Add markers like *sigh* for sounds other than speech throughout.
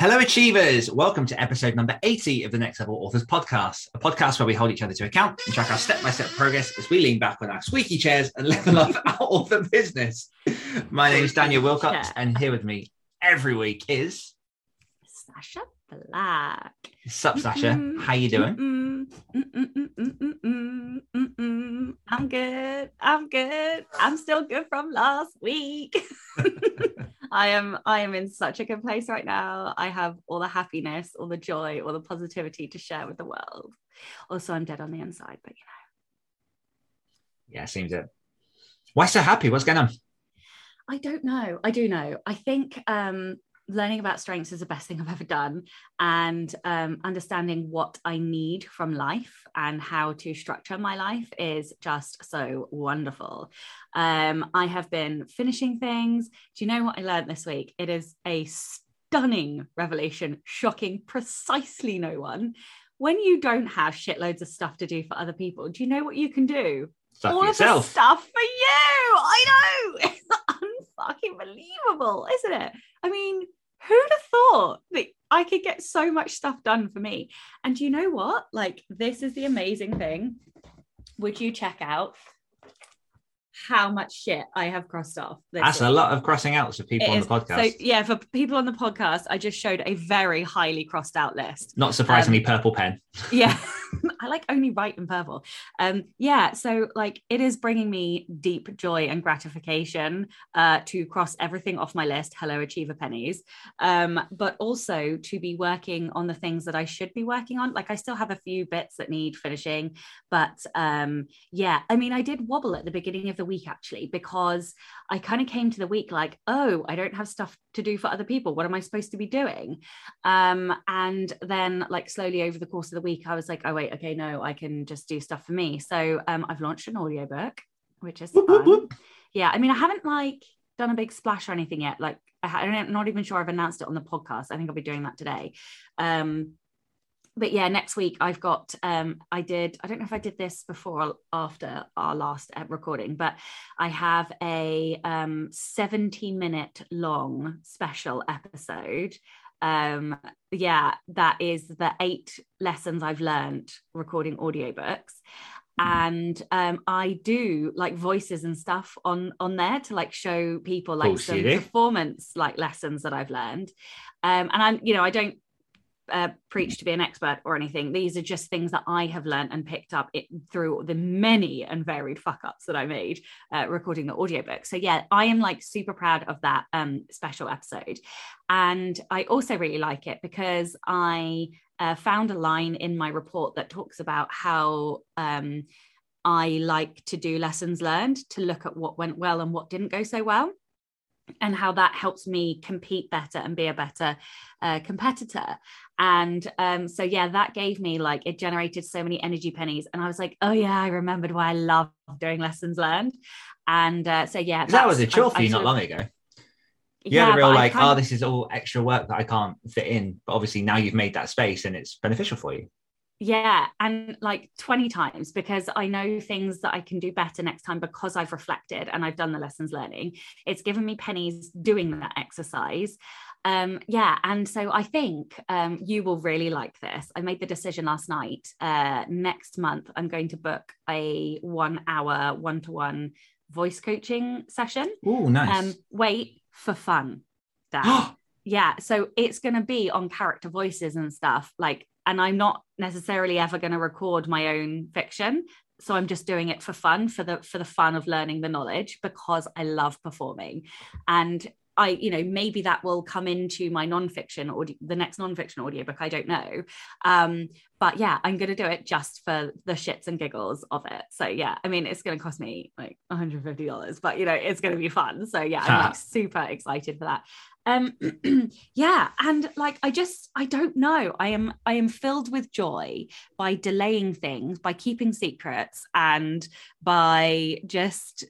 Hello, Achievers! Welcome to episode number 80 of the Next Level Authors podcast, a podcast where we hold each other to account and track our step by step progress as we lean back on our squeaky chairs and level up our author business. My name is Daniel Willcocks, Yeah. and here with me every week is Sacha Black. Sup, Sacha. Mm-mm. *laughs* How you doing? Mm-mm, I'm good. I'm good. I'm still good from last week. *laughs* I am I am in such a good place right now. I have all the happiness, all the joy, all the positivity to share with the world. Also, I'm dead on the inside, but you know. Yeah, seems it. Why so happy? What's going on? I don't know. I do know. I think um, learning about strengths is the best thing I've ever done, and um, understanding what I need from life and how to structure my life is just so wonderful. Um, I have been finishing things. Do you know what I learned this week? It is a stunning revelation, shocking precisely no one. When you don't have shitloads of stuff to do for other people, do you know what you can do? Stuff all of the stuff for you. *laughs* I know. It's unfucking believable, isn't it? I mean, who'd have thought that I could get so much stuff done for me? And you know what? Like, this is the amazing thing. Would you check out how much shit I have crossed off? That's a lot of crossing outs for people It on is- the podcast. So yeah, for people on the podcast, I just showed a very highly crossed out list. Not surprisingly, um, purple pen. *laughs* yeah *laughs* i like only white and purple um yeah so like it is bringing me deep joy and gratification uh to cross everything off my list hello achiever pennies um but also to be working on the things that i should be working on like i still have a few bits that need finishing but um yeah i mean i did wobble at the beginning of the week actually because i kind of came to the week like oh i don't have stuff to do for other people. What am i supposed to be doing? Um and then like slowly over the course of the week i was like oh wait okay no i can just do stuff for me. So um i've launched an audiobook which is fun. yeah i mean i haven't like done a big splash or anything yet. Like I, i'm not even sure i've announced it on the podcast. I think i'll be doing that today. Um but yeah next week i've got um i did i don't know if i did this before or after our last uh, recording but i have a um 70 minute long special episode. Um yeah that is the eight lessons i've learned recording audiobooks. And um i do like voices and stuff on on there to like show people like some performance like lessons that i've learned. Um and i'm you know i don't preach to be an expert or anything. These are just things that I have learned and picked up it, through the many and varied fuck ups that I made uh, recording the audiobook. So yeah, I am like super proud of that um, special episode, and I also really like it because I uh, found a line in my report that talks about how. Um, I like to do lessons learned to look at what went well and what didn't go so well and how that helps me compete better and be a better uh, competitor. And um, so, yeah, that gave me like it generated so many energy pennies. And I was like, oh, yeah, I remembered why I love doing lessons learned. And uh, so, yeah, That was a chore for you not long ago. You yeah, had a real like, oh, this is all extra work that I can't fit in. But obviously now you've made that space and it's beneficial for you. Yeah, and like 20 times because I know things that I can do better next time because I've reflected and I've done the lessons learning. It's given me pennies doing that exercise. Um, yeah, and so I think um, you will really like this. I made the decision last night. Uh, next month, I'm going to book a one hour one to one voice coaching session. Oh, nice. Um, wait for fun, Dan *gasps* yeah so it's going to be on character voices and stuff like and i'm not necessarily ever going to record my own fiction. So i'm just doing it for fun for the for the fun of learning the knowledge because i love performing. And I, you know, maybe that will come into my nonfiction or the next nonfiction audiobook. I don't know. Um, but yeah, I'm going to do it just for the shits and giggles of it. So yeah, I mean, it's going to cost me like $150, but you know, it's going to be fun. So yeah, I'm like super excited for that. Um, *clears throat* yeah, and like I just, I don't know. I am, I am filled with joy by delaying things, by keeping secrets, and by just,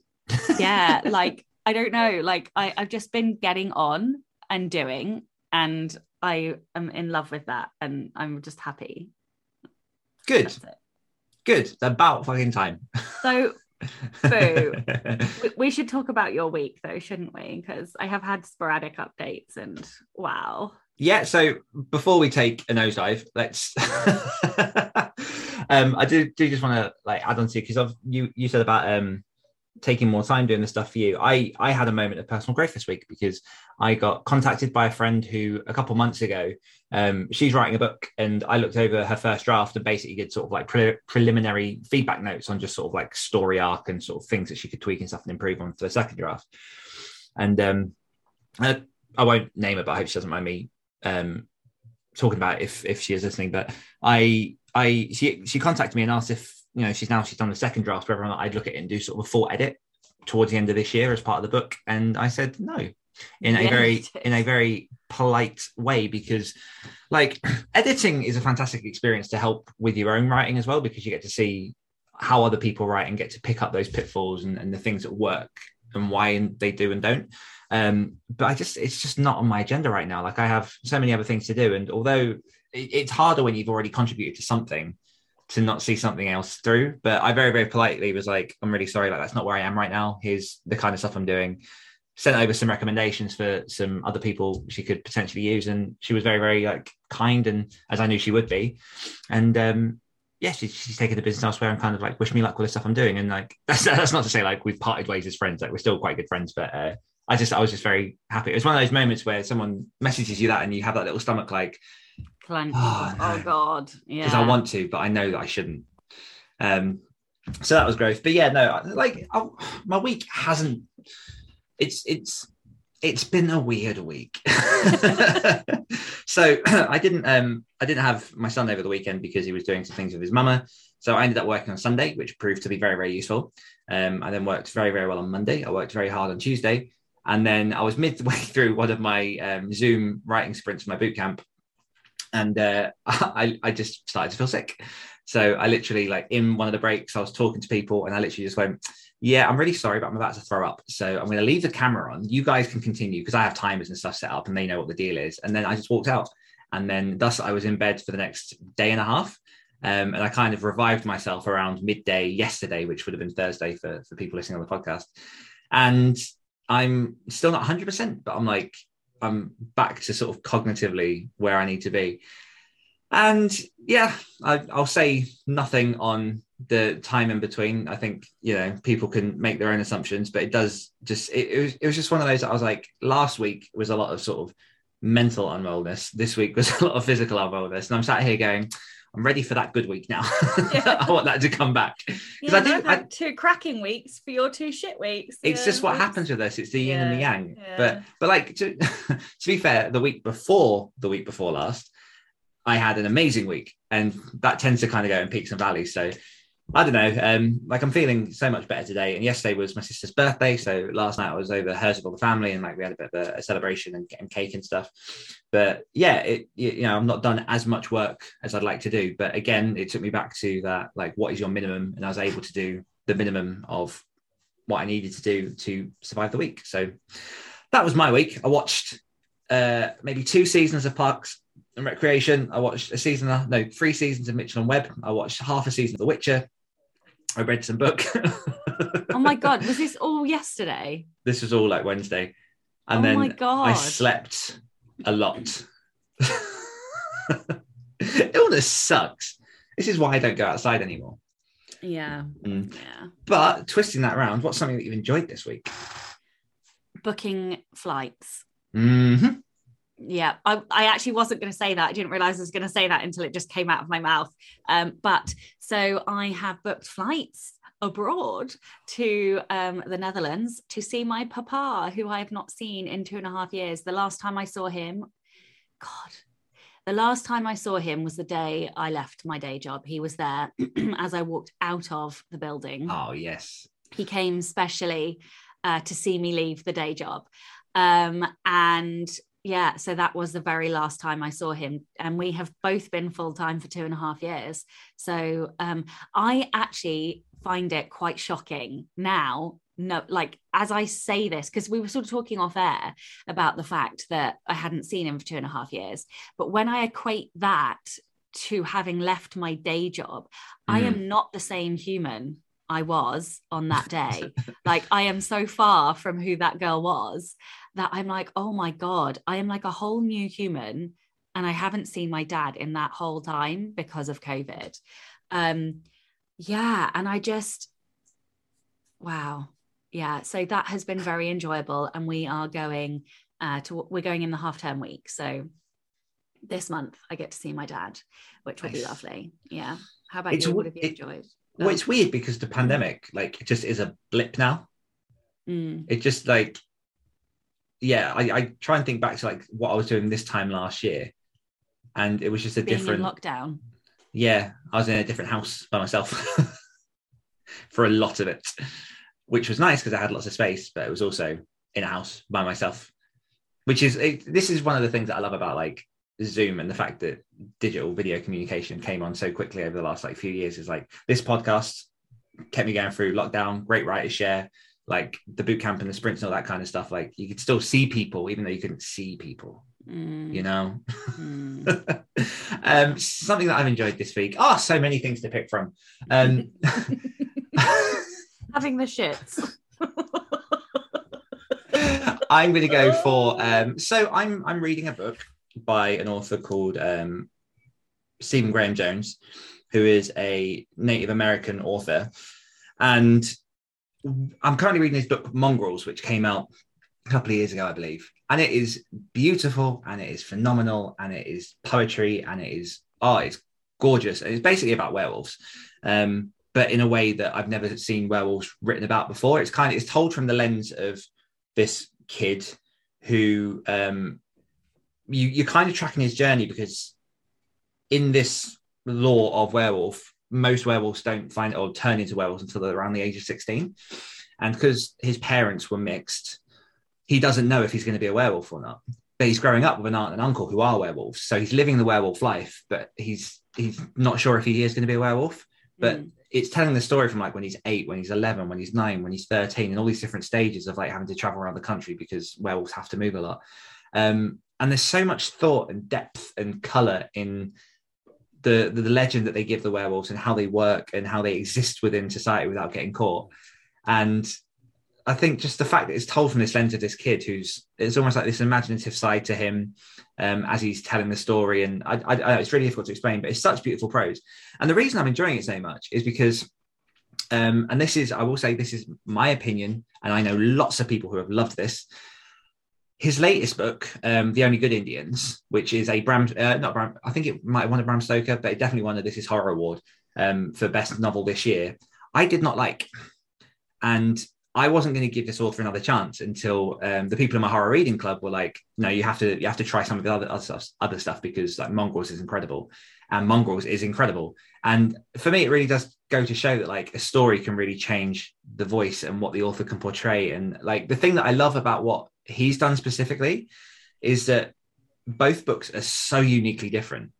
yeah, like I don't know. Like I, I've just been getting on and doing, and I am in love with that, and I'm just happy. Good. Good. About fucking time. So, boo. *laughs* we, should talk about your week, though, shouldn't we? Because I have had sporadic updates, and wow. Yeah. So before we take a nosedive, let's. *laughs* um, I do do just want to like add on to because you you said about um taking more time doing the stuff for you. I I had a moment of personal growth this week because I got contacted by a friend who a couple months ago, um, she's writing a book, and I looked over her first draft and basically did sort of like pre- preliminary feedback notes on just sort of like story arc and sort of things that she could tweak and stuff and improve on for the second draft. And um, I, I won't name it, but I hope she doesn't mind me um, talking about if if she is listening. But I I she she contacted me and asked if you know, she's now she's done the second draft, whether or not I'd look at it and do sort of a full edit towards the end of this year as part of the book. And I said no in a very in a very polite way because like *clears throat* editing is a fantastic experience to help with your own writing as well because you get to see how other people write and get to pick up those pitfalls and, and the things that work and why they do and don't. Um, but i just it's just not on my agenda right now. Like i have so many other things to do. And although it, it's harder when you've already contributed to something to not see something else through. But I very, very politely was like, I'm really sorry, like that's not where I am right now. Here's the kind of stuff I'm doing. Sent over some recommendations for some other people she could potentially use. And she was very, very like kind and as I knew she would be. And um yeah, she, she's taken the business elsewhere and kind of like wish me luck with the stuff I'm doing. And like *laughs* that's that's not to say like we've parted ways as friends, like we're still quite good friends, but uh I just I was just very happy. It was one of those moments where someone messages you that and you have that little stomach like, plenty. Oh, no. oh God, yeah. Because I want to, but I know that I shouldn't. Um, so that was growth. But yeah, no, like I, my week hasn't. It's it's it's been a weird week. *laughs* so *clears throat* I didn't um I didn't have my son over the weekend because he was doing some things with his mama. So I ended up working on Sunday, which proved to be very very useful. Um, I then worked very very well on Monday. I worked very hard on Tuesday, and then I was midway *laughs* through one of my um, Zoom writing sprints for my boot camp, and uh, *laughs* I, I just started to feel sick. So I literally like in one of the breaks, I was talking to people, and I literally just went, "Yeah, I'm really sorry, but I'm about to throw up. So I'm going to leave the camera on. You guys can continue because I have timers and stuff set up, and they know what the deal is." And then I just walked out, and then thus I was in bed for the next day and a half. Um, and I kind of revived myself around midday yesterday, which would have been Thursday for, for people listening on the podcast. And I'm still not 100%, but I'm like, I'm back to sort of cognitively where I need to be. And yeah, I, will say nothing on the time in between. I think you know people can make their own assumptions, but it does just it, it was it was just one of those. I was like, last week was a lot of sort of mental unwellness. This week was *laughs* a lot of physical unwellness, and I'm sat here going, I'm ready for that good week now. *laughs* Yeah. *laughs* I want that to come back because I think I, two cracking weeks for your two shit weeks. It's just what happens with us. It's the yin and the yang. But but like to, *laughs* to be fair, the week before the week before last, I had an amazing week, and that tends to kind of go in peaks and valleys. So I don't know. Um, like I'm feeling so much better today. And yesterday was my sister's birthday, so last night I was over hers with all the family, and like we had a bit of a, a celebration and getting cake and stuff. But yeah, it you know I'm not done as much work as I'd like to do. But again, it took me back to that like what is your minimum, and I was able to do the minimum of what I needed to do to survive the week. So that was my week. I watched uh, maybe two seasons of Parks and Recreation. I watched a season, no, three seasons of Mitchell and Webb. I watched half a season of The Witcher. I read some book. oh my god, was *laughs* this all yesterday? This was all like Wednesday, and oh then my god. I slept a lot. *laughs* Illness sucks. This is why I don't go outside anymore. Yeah. Mm. Yeah. But twisting that around, what's something that you've enjoyed this week? Booking flights. Mm-hmm yeah I, I actually wasn't going to say that i didn't realize i was going to say that until it just came out of my mouth um, but so i have booked flights abroad to um, the Netherlands to see my papa, who I have not seen in two and a half years. The last time I saw him, God, the last time I saw him was the day I left my day job. He was there *clears throat* as I walked out of the building. Oh, yes. He came specially uh, to see me leave the day job. Um, and yeah, so that was the very last time I saw him. And we have both been full time for two and a half years. So um, I actually find it quite shocking now no like as i say this because we were sort of talking off air about the fact that i hadn't seen him for two and a half years but when i equate that to having left my day job mm. i am not the same human i was on that day. *laughs* Like i am so far from who that girl was that i'm like oh my god i am like a whole new human and i haven't seen my dad in that whole time because of covid. Um yeah and i just wow. Yeah so that has been very enjoyable and we are going uh to we're going in the half term week. So this month i get to see my dad which will nice. be lovely. Yeah. How about it's, you? what have you it, enjoyed well it's weird because the pandemic like it just is a blip now mm. it just like yeah I, I try and think back to like what i was doing this time last year and it was just a Being different lockdown yeah i was in a different house by myself *laughs* for a lot of it which was nice because I had lots of space, but it was also in a house by myself, which is it, this is one of the things that I love about like Zoom and the fact that digital video communication came on so quickly over the last like few years is like this podcast kept me going through lockdown, great writer share, like the boot camp and the sprints and all that kind of stuff. Like you could still see people even though you couldn't see people. Mm. You know, mm. *laughs* um, something that I've enjoyed this week. Oh, so many things to pick from. Um, *laughs* having the shits. *laughs* I'm going to go for. Um, so I'm I'm reading a book by an author called um, Stephen Graham Jones, who is a Native American author, and I'm currently reading his book Mongrels, which came out a couple of years ago, I believe, and it is beautiful and it is phenomenal and it is poetry and it is oh, it's gorgeous. And it's basically about werewolves. Um, but in a way that I've never seen werewolves written about before. It's kind of it's told from the lens of this kid who um, you you're kind of tracking his journey because in this lore of werewolf, most werewolves don't find or turn into werewolves until they're around the age of 16. And because his parents were mixed, he doesn't know if he's going to be a werewolf or not. But he's growing up with an aunt and uncle who are werewolves. So he's living the werewolf life, but he's he's not sure if he is going to be a werewolf. But mm it's telling the story from like when he's eight, when he's 11, when he's nine, when he's 13, and all these different stages of like having to travel around the country because werewolves have to move a lot. Um, and there's so much thought and depth and color in the, the, the legend that they give the werewolves and how they work and how they exist within society without getting caught. And I think just the fact that it's told from this lens of this kid who's it's almost like this imaginative side to him um, as he's telling the story, and I, I, I, it's really difficult to explain, but it's such beautiful prose. And the reason I'm enjoying it so much is because, um, and this is I will say this is my opinion, and I know lots of people who have loved this. His latest book, um, The Only Good Indians, which is a Bram, uh, not Bram, I think it might have won a Bram Stoker, but it definitely won a This Is Horror Award um, for best novel this year. I did not like, and I wasn't going to give this author another chance until um, the people in my horror reading club were like, "No, you have to you have to try some of the other other stuff, other stuff because like Mongrels is incredible, and Mongrels is incredible." And for me, it really does go to show that like a story can really change the voice and what the author can portray. And like the thing that I love about what he's done specifically is that both books are so uniquely different.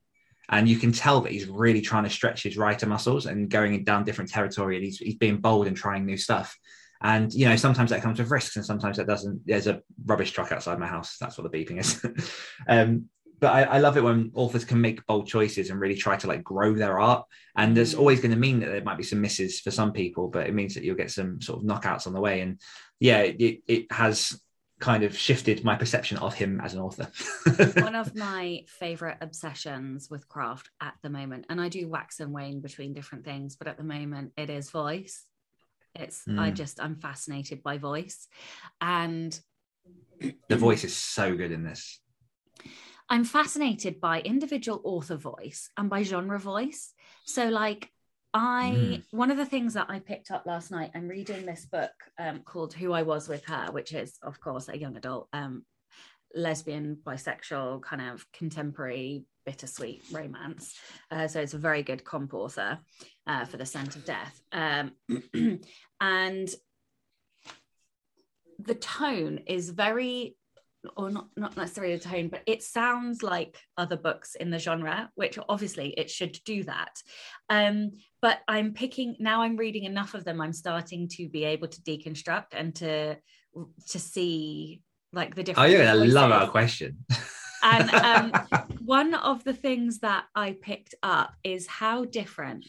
And you can tell that he's really trying to stretch his writer muscles and going down different territory. And he's, he's being bold and trying new stuff. And you know, sometimes that comes with risks, and sometimes that doesn't. There's a rubbish truck outside my house. That's what the beeping is. *laughs* um, but I, I, love it when authors can make bold choices and really try to like grow their art. And there's mm. always going to mean that there might be some misses for some people, but it means that you'll get some sort of knockouts on the way. And yeah, it, it has kind of shifted my perception of him as an author. *laughs* One of my favorite obsessions with craft at the moment, and I do wax and wane between different things, but at the moment it is voice. It's mm. I just I'm fascinated by voice, and the voice is so good in this. I'm fascinated by individual author voice and by genre voice. So like I Mm. one of the things that I picked up last night. I'm reading this book um, called "Who I Was with Her," which is, of course, a young adult um, lesbian, bisexual, kind of contemporary, bittersweet romance. Uh, so it's a very good comp author uh, for the Scent of Death, um, *clears throat* and the tone is very or not not necessarily the tone but it sounds like other books in the genre which obviously it should do that um but i'm picking now i'm reading enough of them i'm starting to be able to deconstruct and to to see like the Oh, different you're gonna love our question. and um, *laughs* one of the things that I picked up is how different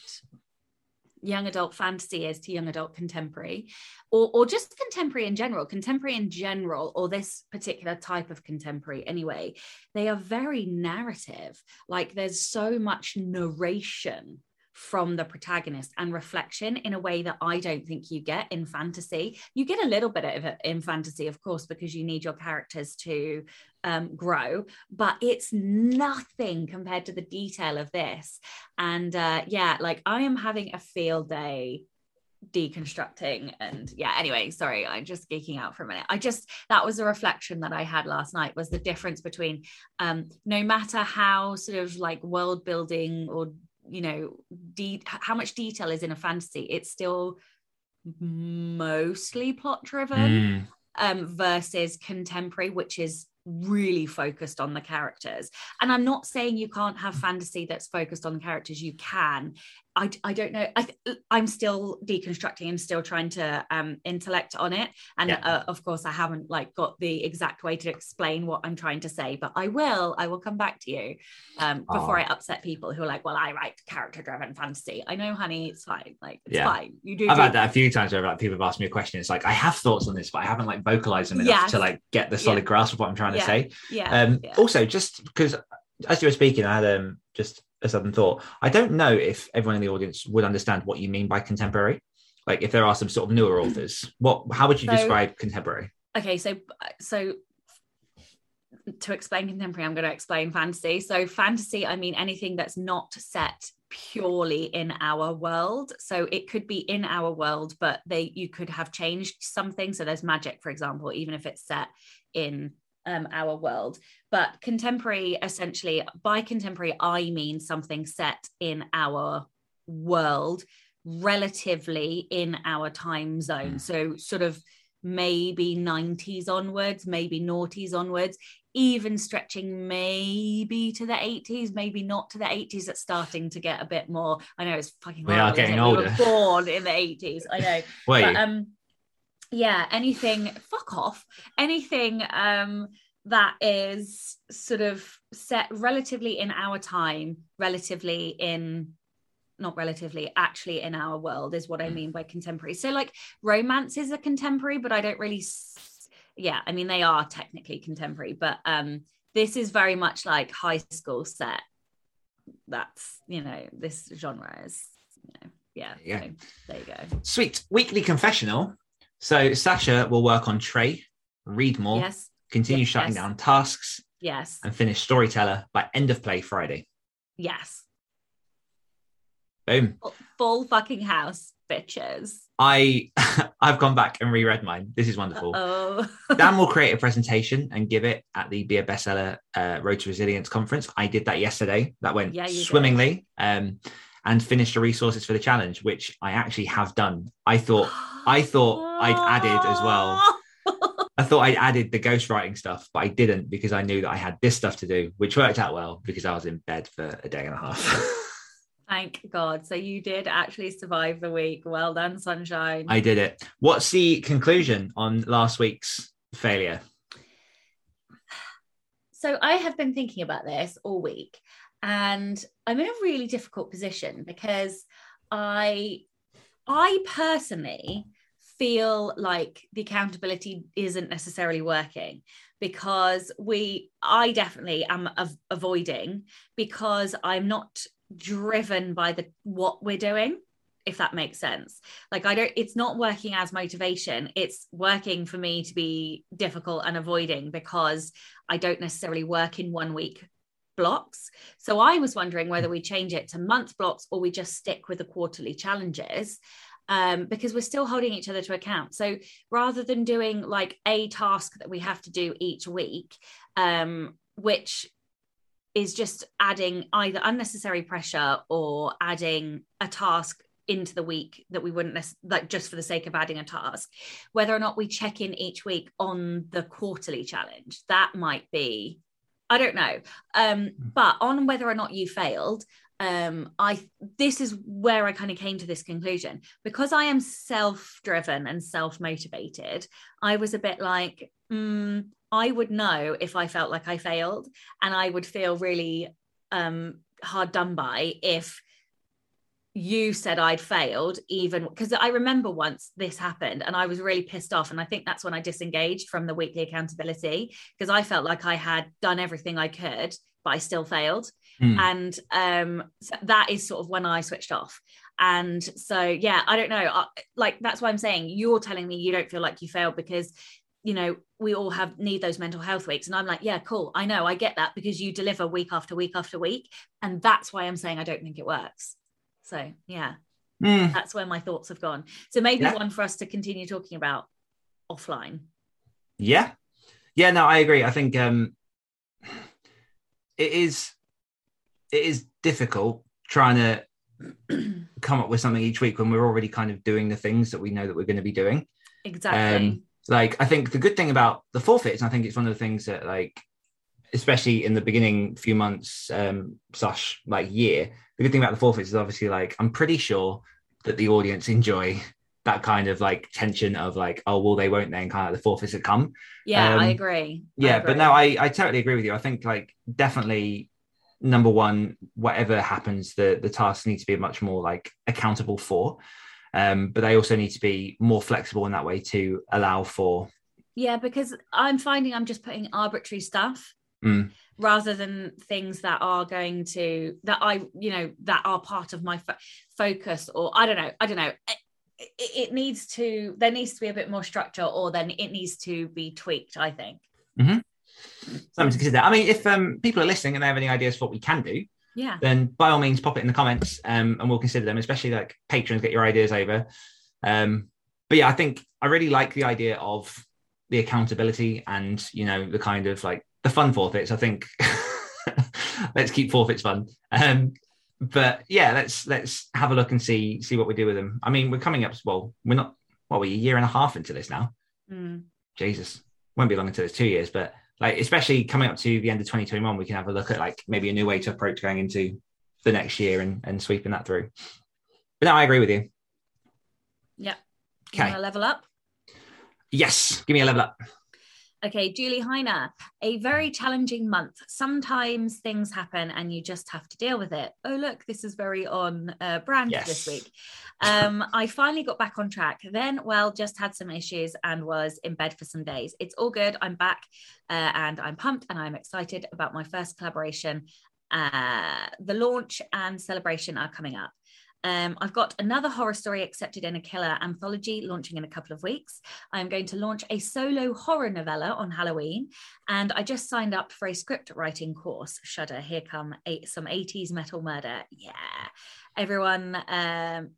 young adult fantasy is to young adult contemporary, or, or just contemporary in general. Contemporary in general, or this particular type of contemporary anyway, they are very narrative. Like there's so much narration from the protagonist and reflection in a way that I don't think you get in fantasy. You get a little bit of it in fantasy, of course, because you need your characters to um, grow, but it's nothing compared to the detail of this. And uh, yeah, like I am having a field day deconstructing and yeah anyway sorry i'm just geeking out for a minute i just that was a reflection that i had last night was the difference between um no matter how sort of like world building or you know de- how much detail is in a fantasy it's still mostly plot driven Mm. um, versus contemporary, which is really focused on the characters. And I'm not saying you can't have fantasy that's focused on the characters. You can. I, I don't know. I I'm still deconstructing and still trying to um, intellect on it. And Yeah. uh, of course, I haven't like got the exact way to explain what I'm trying to say, but I will. I will come back to you um, before Oh. I upset people who are like, "Well, I write character-driven fantasy." I know, honey, it's fine. Like, it's Yeah. fine. You do. I've do had that a few times where like people have asked me a question. It's like I have thoughts on this, but I haven't like vocalized them enough Yes. to like get the solid Yeah. grasp of what I'm trying to say. Yeah. Um, yeah. Also, just because as you were speaking, I had um, just a sudden thought. I don't know if everyone in the audience would understand what you mean by contemporary. Like, if there are some sort of newer authors, what? How would you So- describe contemporary? okay so so to explain contemporary i'm going to explain fantasy so fantasy i mean anything that's not set purely in our world so it could be in our world but they you could have changed something so there's magic for example even if it's set in um, our world but contemporary essentially by contemporary i mean something set in our world relatively in our time zone Mm. so sort of maybe 90s onwards, maybe noughties onwards, even stretching maybe to the 80s, maybe not to the 80s. It's starting to get a bit more. I know it's fucking We are getting it? We were older. born in the 80s. I know. *laughs* Wait, But, um, yeah, anything, fuck off. Anything um, that is sort of set relatively in our time, relatively in not relatively actually in our world is what i mean by contemporary so like romances are contemporary but i don't really yeah i mean they are technically contemporary but um this is very much like high school set that's you know this genre is you know yeah Yeah. so there you go sweet weekly confessional. So Sacha will work on Trey, read more, yes continue Yes, shutting yes. down tasks, yes and finish Storyteller by end of play Friday. yes Boom. Full- full fucking house bitches I *laughs* I've gone back and reread mine. This is wonderful. oh *laughs* Dan will create a presentation and give it at the Be a Bestseller uh, Road to Resilience conference. I did that yesterday. That went Yeah, you did. swimmingly. Um, and finish the resources for the challenge, which I actually have done. I thought I thought I'd added as well. *laughs* I thought I'd added the ghostwriting stuff, but I didn't because I knew that I had this stuff to do, which worked out well because I was in bed for a day and a half. *laughs* Thank God. So you did actually survive the week. Well done, sunshine. I did it. What's the conclusion on last week's failure? so I have been thinking about this all week, and I'm in a really difficult position because I, I personally feel like the accountability isn't necessarily working because we, I definitely am av- avoiding because I'm not driven by the what we're doing if that makes sense. Like i don't it's not working as motivation. It's working for me to be difficult and avoiding because i don't necessarily work in one week blocks. So I was wondering whether we change it to month blocks or we just stick with the quarterly challenges. Um, because we're still holding each other to account. So rather than doing like a task that we have to do each week, um, which is just adding either unnecessary pressure or adding a task into the week that we wouldn't like just for the sake of adding a task whether or not we check in each week on the quarterly challenge that might be i don't know um Hmm. but on whether or not you failed um i this is where i kind of came to this conclusion because i am self driven and self motivated i was a bit like mm, i would know if i felt like i failed and i would feel really um hard done by if you said I'd failed, even because I remember once this happened and I was really pissed off. And I think that's when I disengaged from the weekly accountability because I felt like I had done everything I could, but I still failed. Mm. And um, so that is sort of when I switched off. And so, yeah, I don't know. I, like, that's why I'm saying you're telling me you don't feel like you failed because you know we all have need those mental health weeks and i'm like yeah cool i know i get that because you deliver week after week after week and that's why i'm saying i don't think it works so yeah Mm. that's where my thoughts have gone so maybe Yeah. one for us to continue talking about offline Yeah. Yeah, no, I agree. I think um it is it is difficult trying to *clears throat* come up with something each week when we're already kind of doing the things that we know that we're going to be doing. exactly Um, like I think the good thing about the forfeits, I think it's one of the things that like, especially in the beginning few months um slash like year, the good thing about the forfeits is obviously like I'm pretty sure that the audience enjoy that kind of like tension of like, oh well they won't then kind of the forfeits that come. yeah i um, agree I Yeah, but no, I, I totally agree with you. I think like definitely number one, whatever happens, the the tasks need to be much more like accountable for. Um, but they also need to be more flexible in that way to allow for yeah because i'm finding i'm just putting arbitrary stuff Mm. rather than things that are going to that i you know that are part of my fo- focus or i don't know i don't know it, it, it needs to there needs to be a bit more structure or then it needs to be tweaked i think mm-hmm. something to consider. I mean, if um, people are listening and they have any ideas for what we can do, yeah then by all means pop it in the comments um, and we'll consider them, especially like patrons get your ideas over. Um, but yeah, I think I really like the idea of the accountability and you know the kind of like the fun forfeits. I think *laughs* let's keep forfeits fun. Um, but yeah, let's let's have a look and see see what we do with them. I mean, we're coming up. Well, we're not. What we a year and a half into this now. Mm. Jesus, won't be long until it's two years, but like especially coming up to the end of 2021, we can have a look at like maybe a new way to approach going into the next year and, and sweeping that through. But no, I agree with you. yeah Okay. level up Yes, give me a level up. Okay, Julie Heiner, a very challenging month. Sometimes things happen and you just have to deal with it. Oh, look, this is very on uh, brand Yes. this week. Um, I finally got back on track. Then, well, just had some issues and was in bed for some days. It's all good. I'm back uh, and I'm pumped and I'm excited about my first collaboration. Uh, the launch and celebration are coming up. Um, I've got another horror story accepted in a killer anthology launching in a couple of weeks. I'm going to launch a solo horror novella on Halloween, and I just signed up for a script writing course. Shudder, here come eight, some 80s metal murder. Yeah, everyone. Um,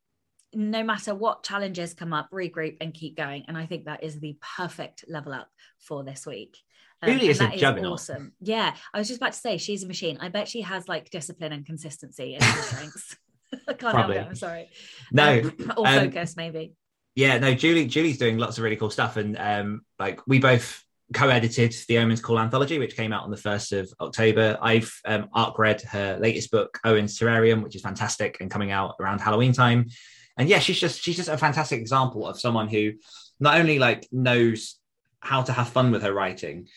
no matter what challenges come up, regroup and keep going. And I think that is the perfect level up for this week. Um, Julie is a juggernaut. awesome. Yeah, I was just about to say she's a machine. I bet she has like discipline and consistency in her *laughs* strengths. *laughs* I can't Probably. help it. I'm sorry. No, Um, or um, focus maybe. yeah, no, Julie, Julie's doing lots of really cool stuff. And um, like we both co-edited the Omens Call anthology, which came out on the 1st of October. I've um, arc read her latest book, Owen's Terrarium, which is fantastic and coming out around Halloween time. And yeah, she's just she's just a fantastic example of someone who not only like knows how to have fun with her writing,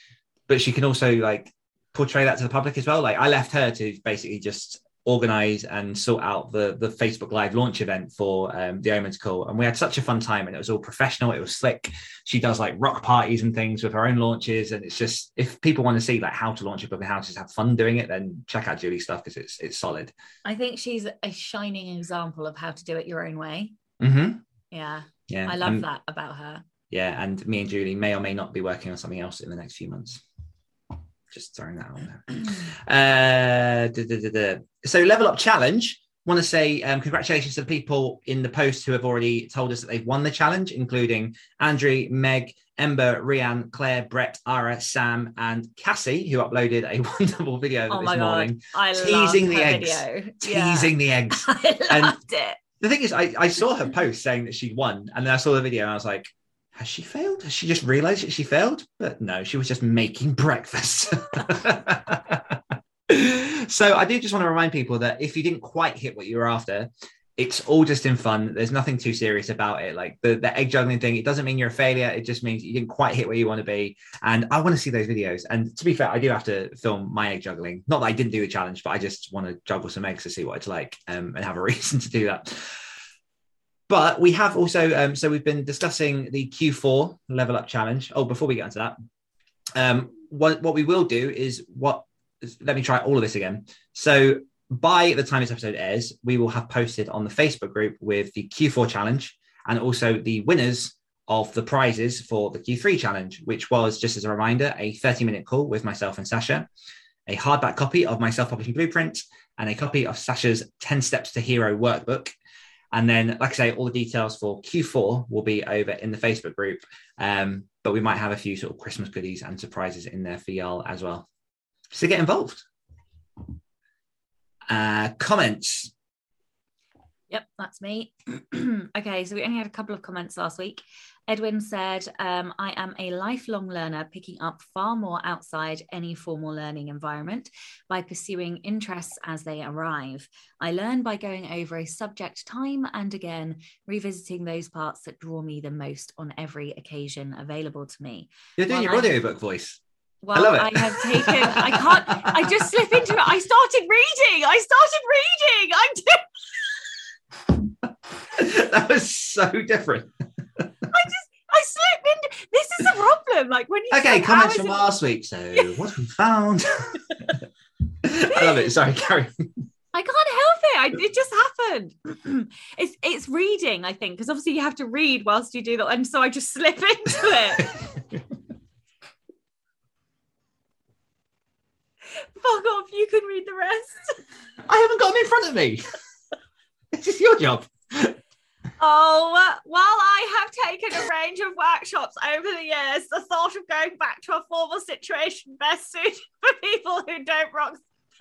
but she can also like portray that to the public as well. Like I left her to basically just organize and sort out the the Facebook Live launch event for um, the Omens Call, and we had such a fun time. And it was all professional. It was slick. She does like rock parties and things with her own launches, and it's just if people want to see like how to launch a book and how to just have fun doing it, then check out Julie's stuff because it's it's solid. I think she's a shining example of how to do it your own way. Mm-hmm. Yeah, Yeah, I love and- that about her. Yeah, and me and Julie may or may not be working on something else in the next few months. Just throwing that on there. Uh. So, level up challenge. Want to say um, congratulations to the people in the post who have already told us that they've won the challenge, including Andrew, Meg, Ember, Rianne, Claire, Brett, Ara, Sam, and Cassie, who uploaded a *laughs* wonderful video Oh this my morning, god, I teasing the eggs. Video. Yeah. teasing the eggs. *laughs* I And- loved it. The thing is, I, I saw her post saying that she'd won, and then I saw the video and I was like, has she failed? Has she just realized that she failed? But no, she was just making breakfast. *laughs* so I do just want to remind people that if you didn't quite hit what you were after, it's all just in fun. There's nothing too serious about it. Like the, the egg juggling thing, it doesn't mean you're a failure. It just means you didn't quite hit where you want to be. And I want to see those videos. And to be fair, I do have to film my egg juggling. Not that I didn't do the challenge, but I just want to juggle some eggs to see what it's like um, and have a *laughs* reason to do that. But we have also, um, so we've been discussing the Q4 level up challenge. Oh, before we get into that, um, what, what we will do is what, let me try all of this again. So by the time this episode airs, we will have posted on the Facebook group with the Q4 challenge and also the winners of the prizes for the Q3 challenge, which was just as a reminder, a 30 minute call with myself and Sacha, a hardback copy of my self publishing blueprint, and a copy of Sacha's 10 Steps to Hero workbook. And then, like I say, all the details for Q4 will be over in the Facebook group. Um, but we might have a few sort of Christmas goodies and surprises in there for y'all as well. So get involved. Uh, comments. Yep, that's me. *clears throat* okay, so we only had a couple of comments last week. Edwin said, um, I am a lifelong learner, picking up far more outside any formal learning environment by pursuing interests as they arrive. I learn by going over a subject time and again, revisiting those parts that draw me the most on every occasion available to me. You're doing Well, your I- audiobook voice. Well, love it. I have taken, I can't, I just slip into it. I started reading. I started reading. I'm doing. *laughs* that was so different. I slipped into. This is a problem. Like when you Okay, comments from in- last week. So, what have we found? *laughs* I love it. Sorry, Carrie. I can't help it. I, it just happened. *clears throat* it's it's reading, I think, because obviously you have to read whilst you do that, and so I just *laughs* slip into it. *laughs* Fuck off! You can read the rest. I haven't got them in front of me. This is your job. Oh, while I have taken a range of workshops over the years, the thought of going back to a formal situation best suited *laughs* for people who don't rock. *laughs*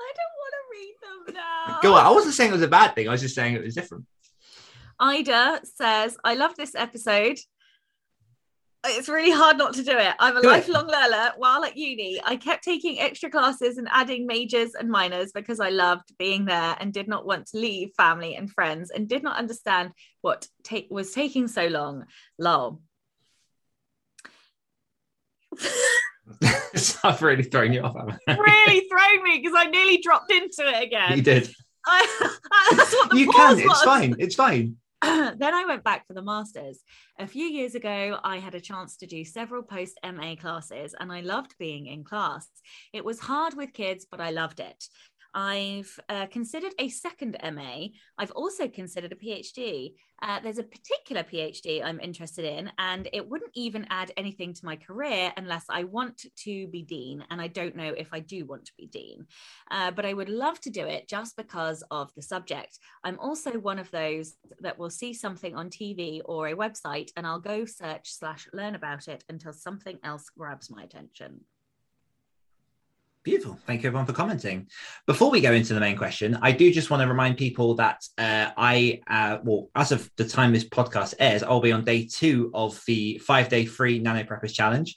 I don't want to read them now. Go on. I wasn't saying it was a bad thing. I was just saying it was different. Ida says, I love this episode. It's really hard not to do it. I'm a Do it. lifelong learner. While at uni, I kept taking extra classes and adding majors and minors because I loved being there and did not want to leave family and friends and did not understand what ta- was taking so long. Lol. *laughs* I've really thrown you off. really thrown me because I nearly dropped into it again. You did. *laughs* I, *laughs* that's what the You pause can. It's was. fine. It's fine. *clears throat* then I went back for the masters. A few years ago, I had a chance to do several post MA classes and I loved being in class. It was hard with kids, but I loved it. I've uh, considered a second MA. I've also considered a PhD. Uh, there's a particular PhD I'm interested in, and it wouldn't even add anything to my career unless I want to be dean. And I don't know if I do want to be dean, uh, but I would love to do it just because of the subject. I'm also one of those that will see something on TV or a website and I'll go search slash learn about it until something else grabs my attention. Beautiful. Thank you everyone for commenting. Before we go into the main question, I do just want to remind people that uh, I, uh, well, as of the time this podcast airs, I'll be on day two of the five day free Nano Preppers Challenge.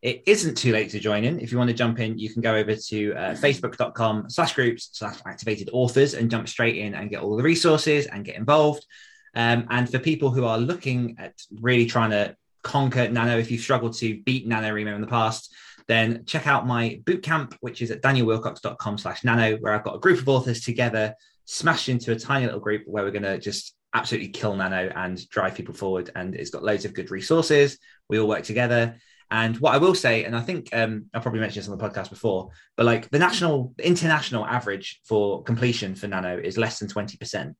It isn't too late to join in. If you want to jump in, you can go over to uh, facebook.com slash groups slash activated authors and jump straight in and get all the resources and get involved. Um, and for people who are looking at really trying to conquer Nano, if you've struggled to beat NaNoWriMo in the past, then check out my bootcamp, which is at danielwillcocks.com slash nano, where I've got a group of authors together, smashed into a tiny little group where we're going to just absolutely kill nano and drive people forward. And it's got loads of good resources. We all work together. And what I will say, and I think um, I probably mentioned this on the podcast before, but like the national, international average for completion for nano is less than 20%.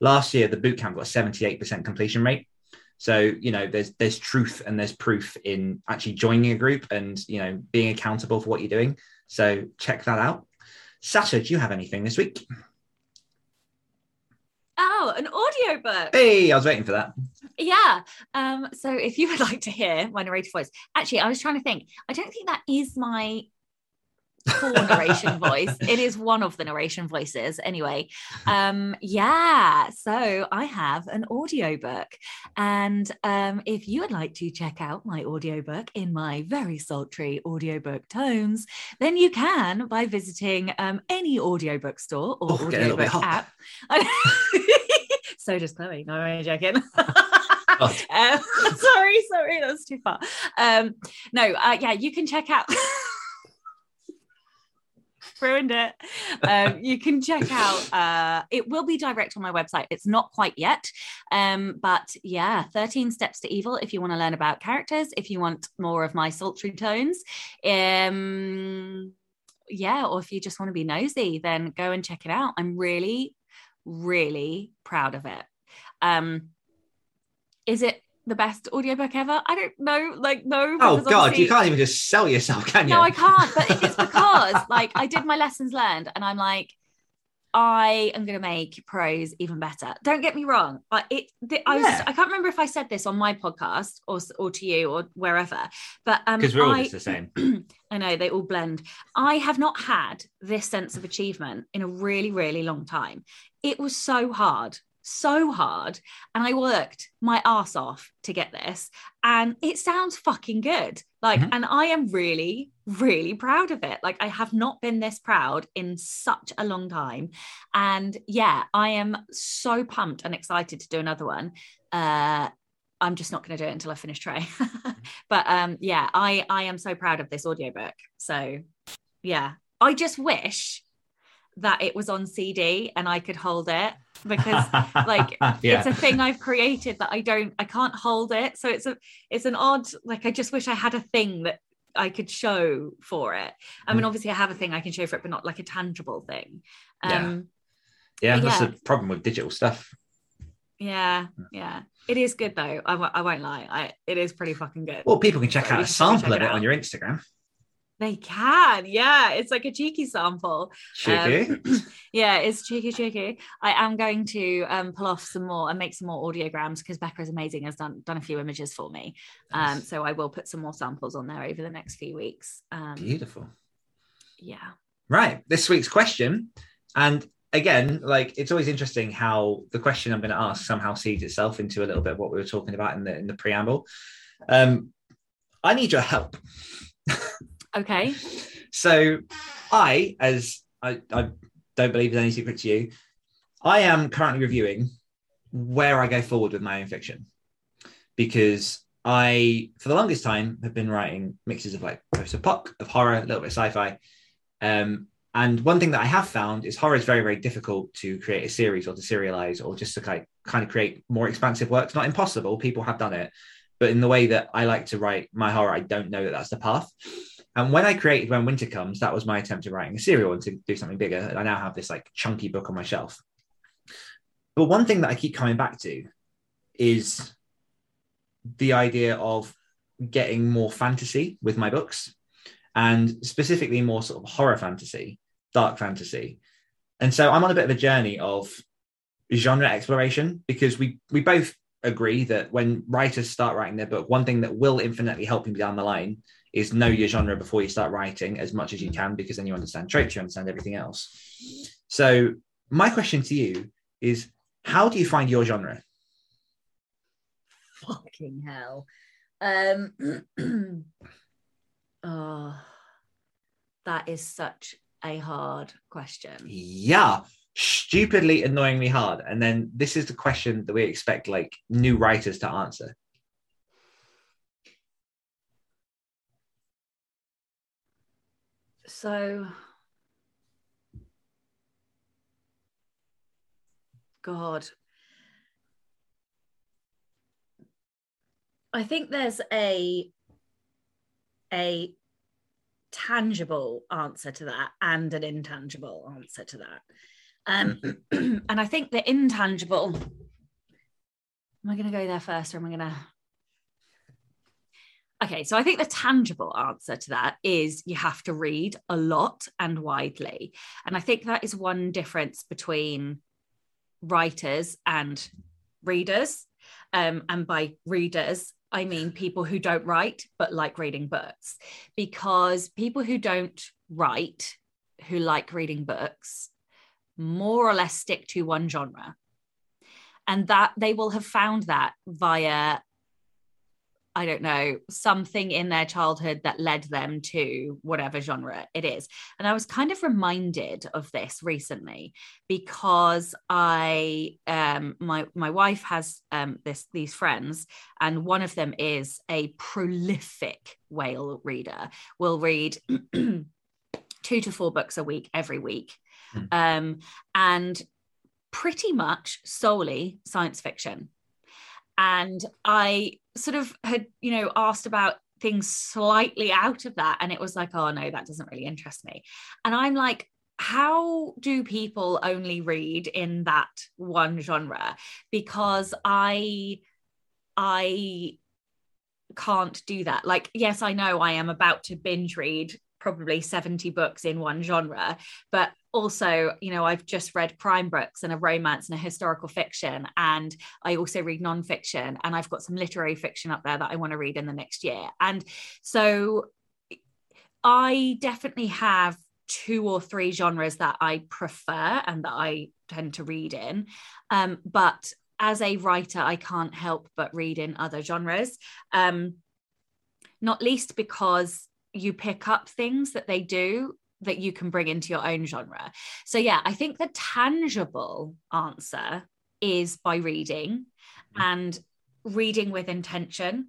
Last year, the bootcamp got a 78% completion rate. So you know, there's there's truth and there's proof in actually joining a group and you know being accountable for what you're doing. So check that out. Sacha, do you have anything this week? Oh, an audiobook. Hey, I was waiting for that. Yeah. Um, so if you would *laughs* like to hear my narrator voice, actually, I was trying to think. I don't think that is my core narration voice. It is one of the narration voices anyway. Um, yeah. So I have an audiobook. And um, if you would like to check out my audiobook in my very sultry audiobook tones, then you can by visiting um, any audiobook store or Oh, getting a little bit audiobook app. *laughs* so does Chloe. No, I'm joking. *laughs* Oh. um, *laughs* sorry, sorry, that's too far. Um, no, uh, yeah, you can check out. Ruined it. Um, you can check out. Uh, it will be direct on my website. It's not quite yet, um, but yeah, thirteen steps to evil. If you want to learn about characters, if you want more of my sultry tones, um, yeah, or if you just want to be nosy, then go and check it out. I'm really, really proud of it. Um, is it the best audiobook ever? I don't know. Like, no. Oh God, you can't even just sell yourself, can you? No, I can't. But it's *laughs* because, like, I did my lessons learned, and I'm like, I am going to make prose even better. Don't get me wrong. I, it, the, I, was, I can't remember if I said this on my podcast or, or to you or wherever, but um, Because we're all I, just the same. *clears throat* I know they all blend. I have not had this sense of achievement in a really, really long time. It was so hard, so hard. And I worked my ass off to get this. And it sounds fucking good. Like, Mhm. and I am really, really proud of it. Like, I have not been this proud in such a long time. And yeah, I am so pumped and excited to do another one. Uh, I'm just not going to do it until I finish Trey. *laughs* but um, yeah, I I am so proud of this audiobook. So yeah, I just wish that it was on CD and I could hold it because like *laughs* yeah. it's a thing I've created that I don't I can't hold it. So it's a it's an odd like I just wish I had a thing that I could show for it. I Mm. mean, obviously I have a thing I can show for it, but not like a tangible thing. Yeah. Um, yeah, but that's yeah. the problem with digital stuff. yeah, yeah. It is good though. I w- I won't lie. I it is pretty fucking good. Well, people can check So out a sample check of it it on your Instagram. They can, yeah. It's like a cheeky sample. Cheeky. Um, *clears throat* yeah, it's cheeky, cheeky. I am going to um, pull off some more and make some more audiograms because Becca is amazing. Has done done a few images for me, um, Nice. so I will put some more samples on there over the next few weeks. Um, Beautiful. yeah, Right. This week's question. And again, like it's always interesting how the question I'm going to ask somehow seeds itself into a little bit of what we were talking about in the in the preamble. Um, I need your help. *laughs* okay. So I, as I, I don't believe there's any secret to you, I am currently reviewing where I go forward with my own fiction. Because I, for the longest time, have been writing mixes of like post-apoc, of horror, a little bit of sci-fi. Um, and one thing that I have found is horror is very, very difficult to create a series or to serialize or just to kind of create more expansive works. Not impossible, people have done it, but in the way that I like to write my horror, I don't know that that's the path. And when I created When Winter Comes, that was my attempt at writing a serial and to do something bigger. And I now have this like chunky book on my shelf. But one thing that I keep coming back to is the idea of getting more fantasy with my books and specifically more sort of horror fantasy, dark fantasy. And so I'm on a bit of a journey of genre exploration because we we both agree that when writers start writing their book, one thing that will infinitely help you down the line is know your genre before you start writing as much as you can because then you understand tropes, you understand everything else. So my question to you is how do you find your genre? Fucking hell. Um. *clears throat* oh, that is such a hard question. Yeah, stupidly annoyingly hard. And then this is the question that we expect like new writers to answer. So, God, I think there's a a tangible answer to that and an intangible answer to that. Um, *clears throat* and I think the intangible am I going to go there first or am I going to? Okay, so I think the tangible answer to that is you have to read a lot and widely. And I think that is one difference between writers and readers. Um, and by readers, I mean people who don't write but like reading books. Because people who don't write, who like reading books, more or less stick to one genre and that they will have found that via I don't know, something in their childhood that led them to whatever genre it is. And I was kind of reminded of this recently because I um my my wife has um this these friends and one of them is a prolific whale reader. Will read *clears throat* two to four books a week every week. Mm. Um and pretty much solely science fiction. And I sort of had, you know, asked about things slightly out of that. And it was like, oh no, that doesn't really interest me. And I'm like, how do people only read in that one genre? Because I, I can't do that. Like, yes, I know I am about to binge read probably 70 books in one genre but also you know i've just read crime books and a romance and a historical fiction and i also read nonfiction and i've got some literary fiction up there that i want to read in the next year. And so i definitely have two or three genres that i prefer and that i tend to read in. Um, but as a writer i can't help but read in other genres. Um, not least because you pick up things that they do that you can bring into your own genre. So, yeah, I think the tangible answer is by reading mm-hmm. and reading with intention,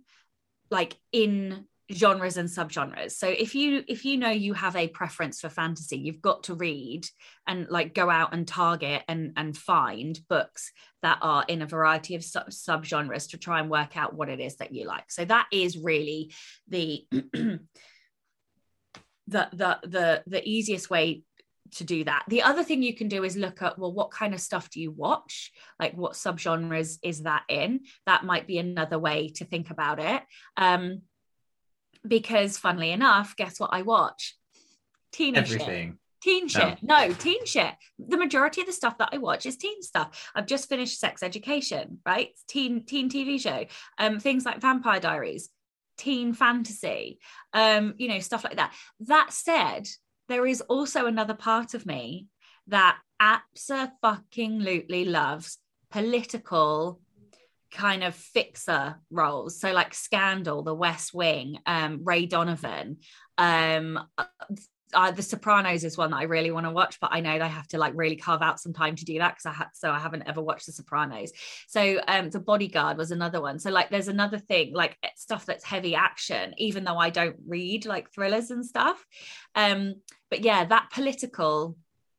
like in genres and subgenres so if you if you know you have a preference for fantasy you've got to read and like go out and target and and find books that are in a variety of sub subgenres to try and work out what it is that you like so that is really the *clears throat* the the the the easiest way to do that. The other thing you can do is look at well, what kind of stuff do you watch? Like what subgenres is that in? That might be another way to think about it. Um, because funnily enough, guess what I watch? Teen Everything. Shit. Teen shit. No. no, teen shit. The majority of the stuff that I watch is teen stuff. I've just finished Sex Education, right? Teen teen TV show. Um, things like Vampire Diaries teen fantasy, um, you know, stuff like that. That said, there is also another part of me that absolutely loves political kind of fixer roles. So like Scandal, The West Wing, um, Ray Donovan, um, uh, The Sopranos is one that I really want to watch, but I know they have to like really carve out some time to do that because I had so I haven't ever watched The Sopranos. So um, The Bodyguard was another one. So like there's another thing like eh, stuff that's heavy action, even though I don't read like thrillers and stuff. Um, but yeah, that political,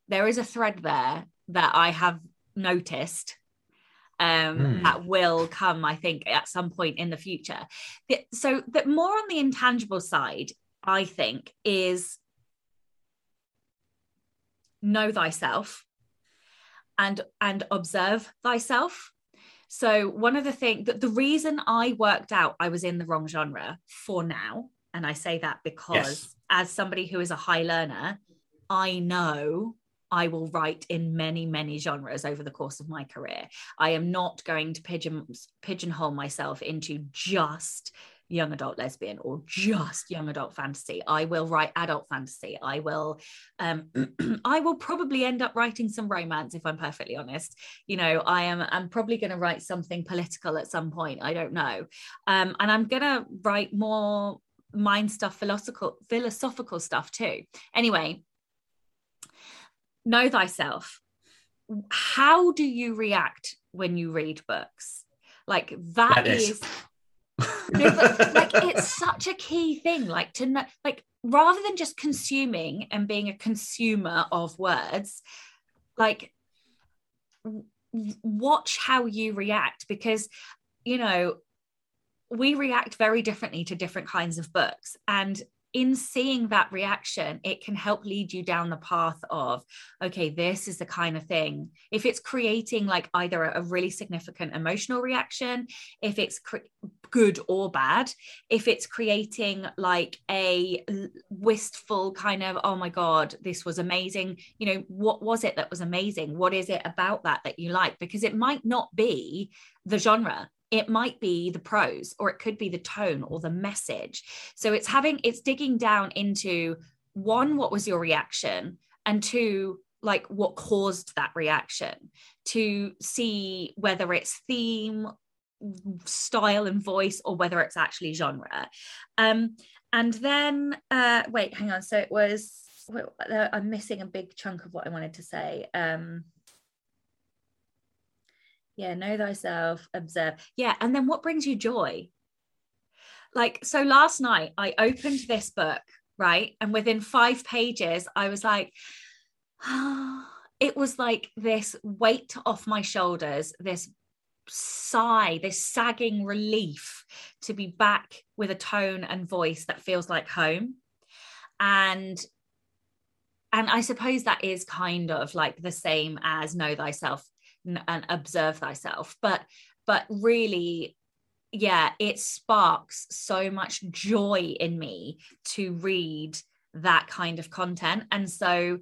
there is a thread there that I have noticed um, mm. that will come, I think, at some point in the future. So that more on the intangible side, I think, is know thyself and and observe thyself so one of the things that the reason i worked out i was in the wrong genre for now and i say that because yes. as somebody who is a high learner i know I will write in many, many genres over the course of my career. I am not going to pigeon pigeonhole myself into just young adult lesbian or just young adult fantasy. I will write adult fantasy. I will um *clears throat* i will probably end up writing some romance if i'm perfectly honest. You know i am i'm probably going to write something political at some point. I don't know. Um and i'm going to write more mind stuff philosophical philosophical stuff too. Anyway know thyself. How do you react when you read books? Like that, that is, is no, but like it's such a key thing like to know like rather than just consuming and being a consumer of words like watch how you react because you know we react very differently to different kinds of books. And in seeing that reaction, it can help lead you down the path of, okay, this is the kind of thing. If it's creating like either a, really significant emotional reaction, if it's cre- good or bad, if it's creating like a wistful kind of, oh my God, this was amazing. You know, what was it that was amazing? What is it about that that you like? Because it might not be the genre it might be the prose or it could be the tone or the message. So it's having it's digging down into one what was your reaction? And two like what caused that reaction? To see whether it's theme style and voice or whether it's actually genre. Um and then uh wait hang on. So it was i'm missing a big chunk of what i wanted to say. Um yeah know thyself observe. Yeah and then what brings you joy? Like so last night i opened this book right? And within five pages i was like oh, *sighs* it was like this weight off my shoulders this sigh this sagging relief to be back with a tone and voice that feels like home. And and i suppose that is kind of like the same as know thyself and observe thyself. But but really yeah it sparks so much joy in me to read that kind of content. And so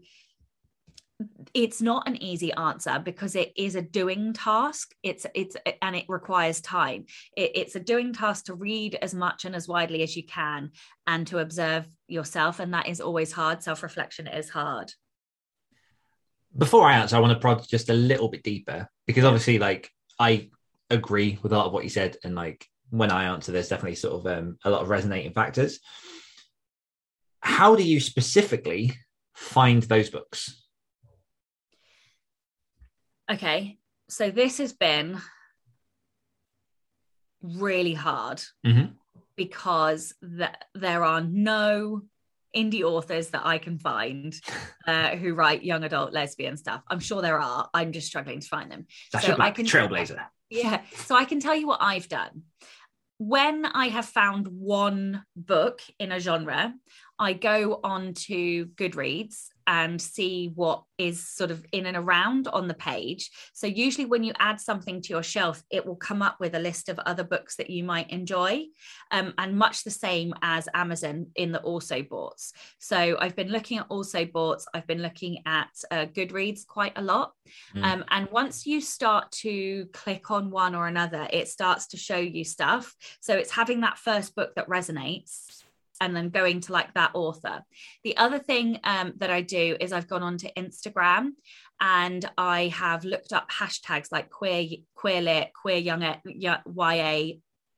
it's not an easy answer because it is a doing task. It's it's and it requires time. It, it's a doing task to read as much and as widely as you can and to observe yourself. And that is always hard. Self-reflection is hard before I answer, I want to prod just a little bit deeper because obviously, like, I agree with a lot of what you said, and like when I answer, there's definitely sort of um, a lot of resonating factors. How do you specifically find those books? Okay, so this has been really hard mm-hmm. because th- there are no indie authors that I can find *laughs* uh, who write young adult lesbian stuff. I'm sure there are. I'm just struggling to find them. That's so I can trailblazer. Yeah. So I can tell you what I've done. When I have found one book in a genre, I go on to Goodreads and see what is sort of in and around on the page. So, usually, when you add something to your shelf, it will come up with a list of other books that you might enjoy, um, and much the same as Amazon in the also boughts. So, I've been looking at also boughts, I've been looking at uh, Goodreads quite a lot. Mm. Um, and once you start to click on one or another, it starts to show you stuff. So, it's having that first book that resonates and then going to like that author. The other thing um, that I do is I've gone on to Instagram and I have looked up hashtags like queer, queer lit, queer young, YA,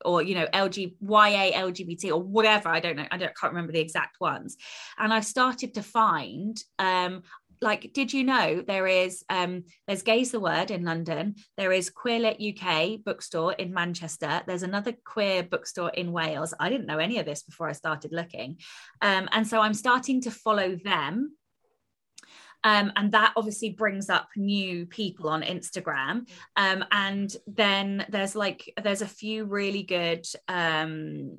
or you know LG, YA, LGBT, or whatever. I don't know. I don't can't remember the exact ones. And I've started to find um, like did you know there is um there's Gay's the Word in london there is queer lit uk bookstore in manchester there's another queer bookstore in wales. I didn't know any of this before i started looking. Um, and so i'm starting to follow them. Um, and that obviously brings up new people on Instagram. Um, and then there's like there's a few really good um,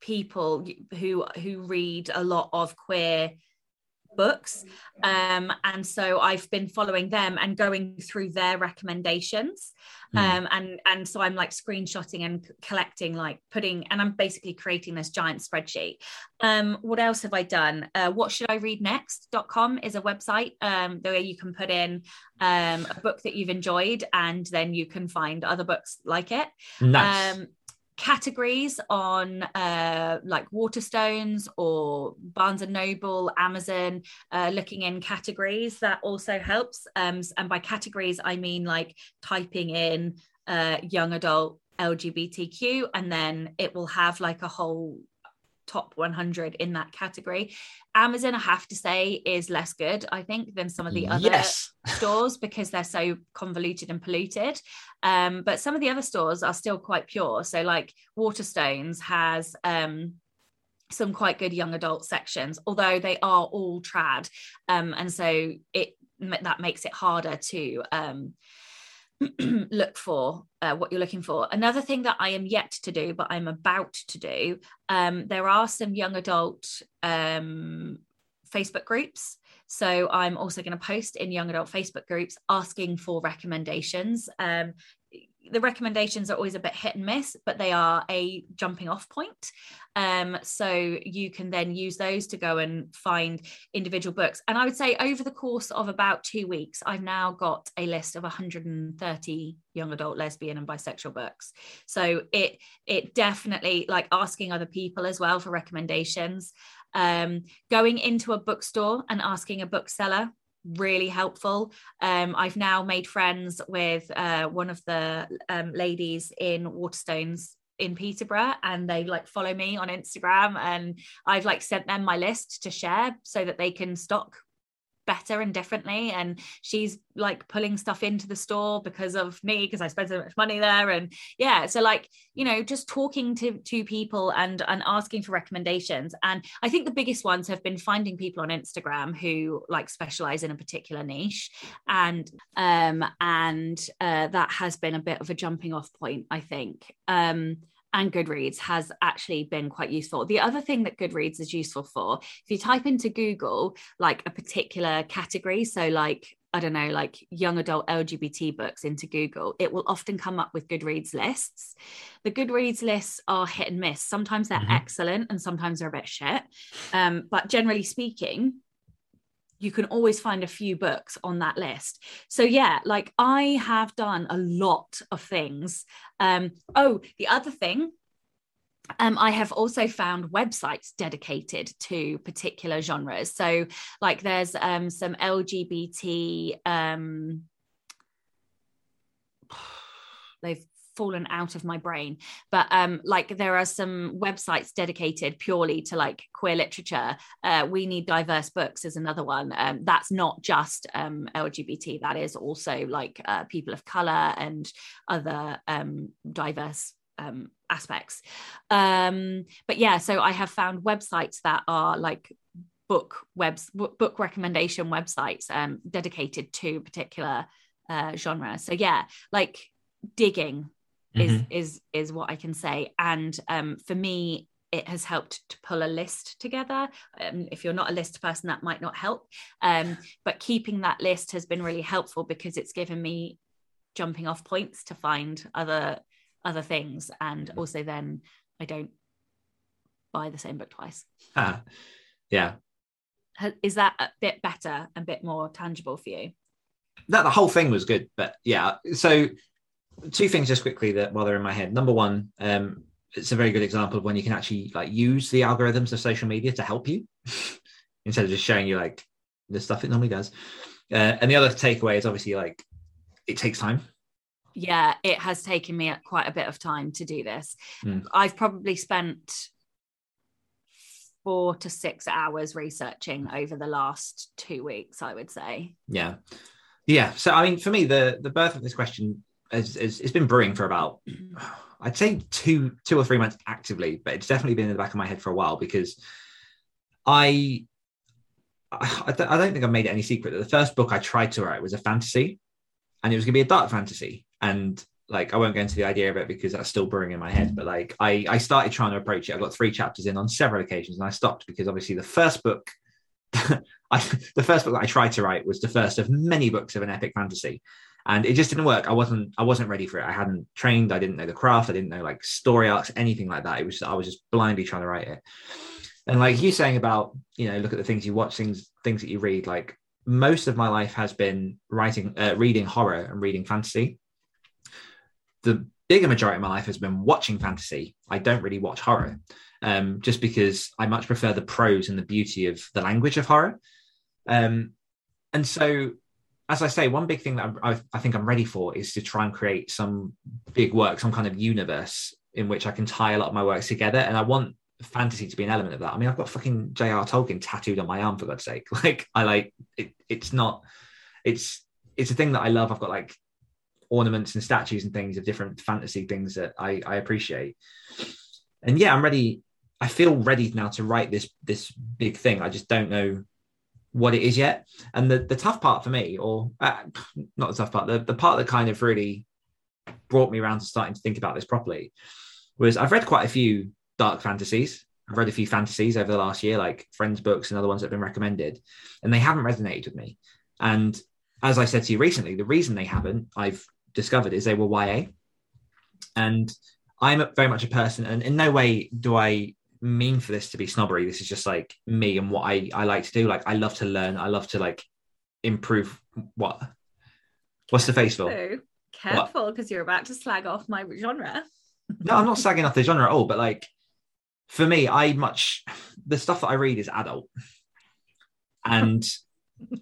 people who who read a lot of queer books. Um, and so I've been following them and going through their recommendations. Hmm. Um, and, and so I'm like screenshotting and collecting, like putting, and I'm basically creating this giant spreadsheet. Um, what else have I done? Uh, what should I read next.com is a website um, where you can put in um, a book that you've enjoyed and then you can find other books like it. Nice. Categories on uh, like Waterstones or Barnes and Noble, Amazon, uh, looking in categories that also helps. Um, and by categories, I mean like typing in uh, young adult LGBTQ, and then it will have like a whole top 100 in that category. Amazon, I have to say, is less good, I think, than some of the other yes. stores *laughs* because they're so convoluted and polluted. Um, but some of the other stores are still quite pure. So, like Waterstones has um, some quite good young adult sections, although they are all trad, um, and so it that makes it harder to um, *clears throat* look for uh, what you're looking for. Another thing that I am yet to do, but I'm about to do, um, there are some young adult um, Facebook groups. So I'm also going to post in young adult Facebook groups asking for recommendations. Um, the recommendations are always a bit hit and miss, but they are a jumping off point. Um, so you can then use those to go and find individual books. And I would say over the course of about two weeks, I've now got a list of 130 young adult lesbian and bisexual books. So it it definitely like asking other people as well for recommendations. Um, going into a bookstore and asking a bookseller really helpful. Um, I've now made friends with uh, one of the um, ladies in Waterstones in Peterborough and they like follow me on Instagram and I've like sent them my list to share so that they can stock better and differently and she's like pulling stuff into the store because of me because I spend so much money there and yeah so like you know just talking to to people and and asking for recommendations and I think the biggest ones have been finding people on Instagram who like specialize in a particular niche and um and uh, that has been a bit of a jumping off point I think. Um and Goodreads has actually been quite useful. The other thing that Goodreads is useful for, if you type into Google like a particular category, so like I don't know, like young adult LGBT books into Google, it will often come up with Goodreads lists. The Goodreads lists are hit and miss. Sometimes they're mm-hmm. excellent and sometimes they're a bit shit. Um, but generally speaking, you can always find a few books on that list. So yeah, like I have done a lot of things. Um, oh, the other thing um, I have also found websites dedicated to particular genres. So, like, there's um, some LGBT. Um, *sighs* they've fallen out of my brain. But um like there are some websites dedicated purely to like queer literature. Uh, we need diverse books is another one. Um, that's not just um lgbt that is also like uh, people of color and other um diverse um, aspects. Um but yeah so i have found websites that are like book webs book recommendation websites um dedicated to particular uh, genre so yeah like digging is mm-hmm. is is what I can say. And um, for me, it has helped to pull a list together. Um, if you're not a list person, that might not help. Um, but keeping that list has been really helpful because it's given me jumping off points to find other other things, and mm-hmm. also then I don't buy the same book twice. Ah, *laughs* yeah. Is that a bit better and a bit more tangible for you? That the whole thing was good, but yeah. So two things just quickly that while they're in my head. Number one, um, it's a very good example of when you can actually like use the algorithms of social media to help you *laughs* instead of just showing you like the stuff it normally does. Uh, and the other takeaway is obviously like it takes time. Yeah, it has taken me quite a bit of time to do this. Mm. I've probably spent four to six hours researching over the last two weeks, I would say. Yeah. Yeah. So I mean, for me, the the birth of this question has, it's been brewing for about mm-hmm. I'd say two two or three months actively, but it's definitely been in the back of my head for a while because I I, I don't think I've made it any secret that the first book I tried to write was a fantasy, and it was going to be a dark fantasy. And like I won't go into the idea of it because that's still brewing in my head. But like I I started trying to approach it. I got three chapters in on several occasions, and I stopped because obviously the first book. *laughs* I, the first book that I tried to write was the first of many books of an epic fantasy, and it just didn't work. I wasn't I wasn't ready for it. I hadn't trained. I didn't know the craft. I didn't know like story arcs, anything like that. It was I was just blindly trying to write it. And like you saying about you know look at the things you watch, things things that you read. Like most of my life has been writing, uh, reading horror and reading fantasy. The bigger majority of my life has been watching fantasy. I don't really watch horror, um, just because I much prefer the prose and the beauty of the language of horror. Um, and so as I say, one big thing that I, I, think I'm ready for is to try and create some big work, some kind of universe in which I can tie a lot of my works together. And I want fantasy to be an element of that. I mean, I've got fucking J.R. Tolkien tattooed on my arm for God's sake. *laughs* Like, I like it. It's not. It's it's a thing that I love. I've got like ornaments and statues and things of different fantasy things that I, I appreciate. And yeah, I'm ready. I feel ready now to write this this big thing. I just don't know what it is yet. And the the tough part for me, or uh, not the tough part, the, the part that kind of really brought me around to starting to think about this properly was I've read quite a few dark fantasies. I've read a few fantasies over the last year, like friends' books and other ones that have been recommended, and they haven't resonated with me. And as I said to you recently, the reason they haven't, I've discovered, is they were YA. And I'm very much a person, and in no way do I mean for this to be snobbery. This is just like me and what I, I like to do. Like I love to learn. I love to like improve what? What's the face for? Careful because you're about to slag off my genre. *laughs* no, I'm not sagging off the genre at all, but like for me, I much the stuff that I read is adult. And *laughs*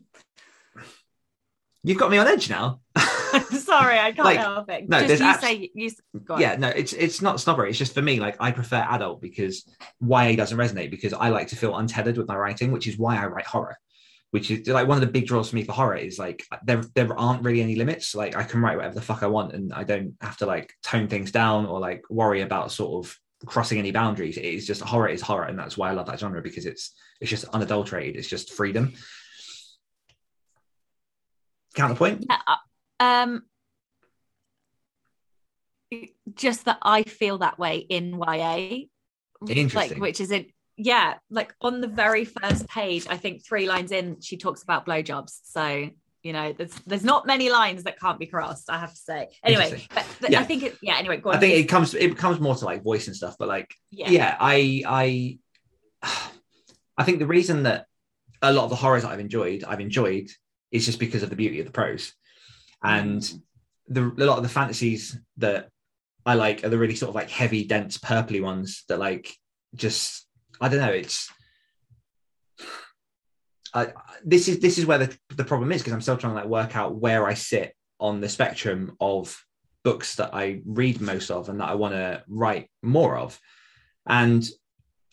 you've got me on edge now. *laughs* Sorry, I can't Like, help it. no, Just you abs- say you. s- go on. yeah, no, it's it's not snobbery. It's just for me, like I prefer adult because YA doesn't resonate because I like to feel untethered with my writing, which is why I write horror. Which is like one of the big draws for me for horror is like there there aren't really any limits. Like I can write whatever the fuck I want, and I don't have to like tone things down or like worry about sort of crossing any boundaries. It is just horror is horror, and that's why I love that genre because it's it's just unadulterated. It's just freedom. Counterpoint. Yeah, uh, um just that I feel that way in YA. Interesting. Like which is it yeah, like on the very first page, I think three lines in, she talks about blowjobs. So you know, there's there's not many lines that can't be crossed. I have to say. Anyway, but, but Yeah. I think it. Yeah. Anyway, go on. I think it comes it comes more to like voice and stuff, but like yeah. yeah, I I I think the reason that a lot of the horrors that I've enjoyed, I've enjoyed is just because of the beauty of the prose. And Mm. the a lot of the fantasies that I like are the really sort of like heavy, dense, purpley ones that like just I don't know, it's I, this is this is where the, the problem is because I'm still trying to like work out where I sit on the spectrum of books that I read most of and that I want to write more of. And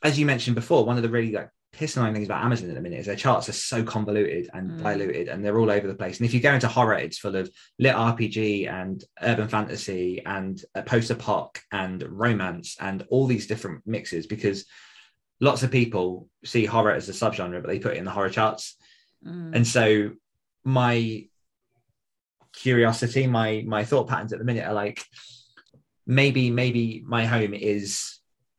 as you mentioned before, one of the really like piss annoying things about Amazon at the minute is their charts are so convoluted and Mm. diluted and they're all over the place. And if you go into horror, it's full of lit RPG and urban fantasy and a post-apoc and romance and all these different mixes because lots of people see horror as a subgenre, but they put it in the horror charts. Mm. And so my curiosity, my my thought patterns at the minute are like maybe maybe my home is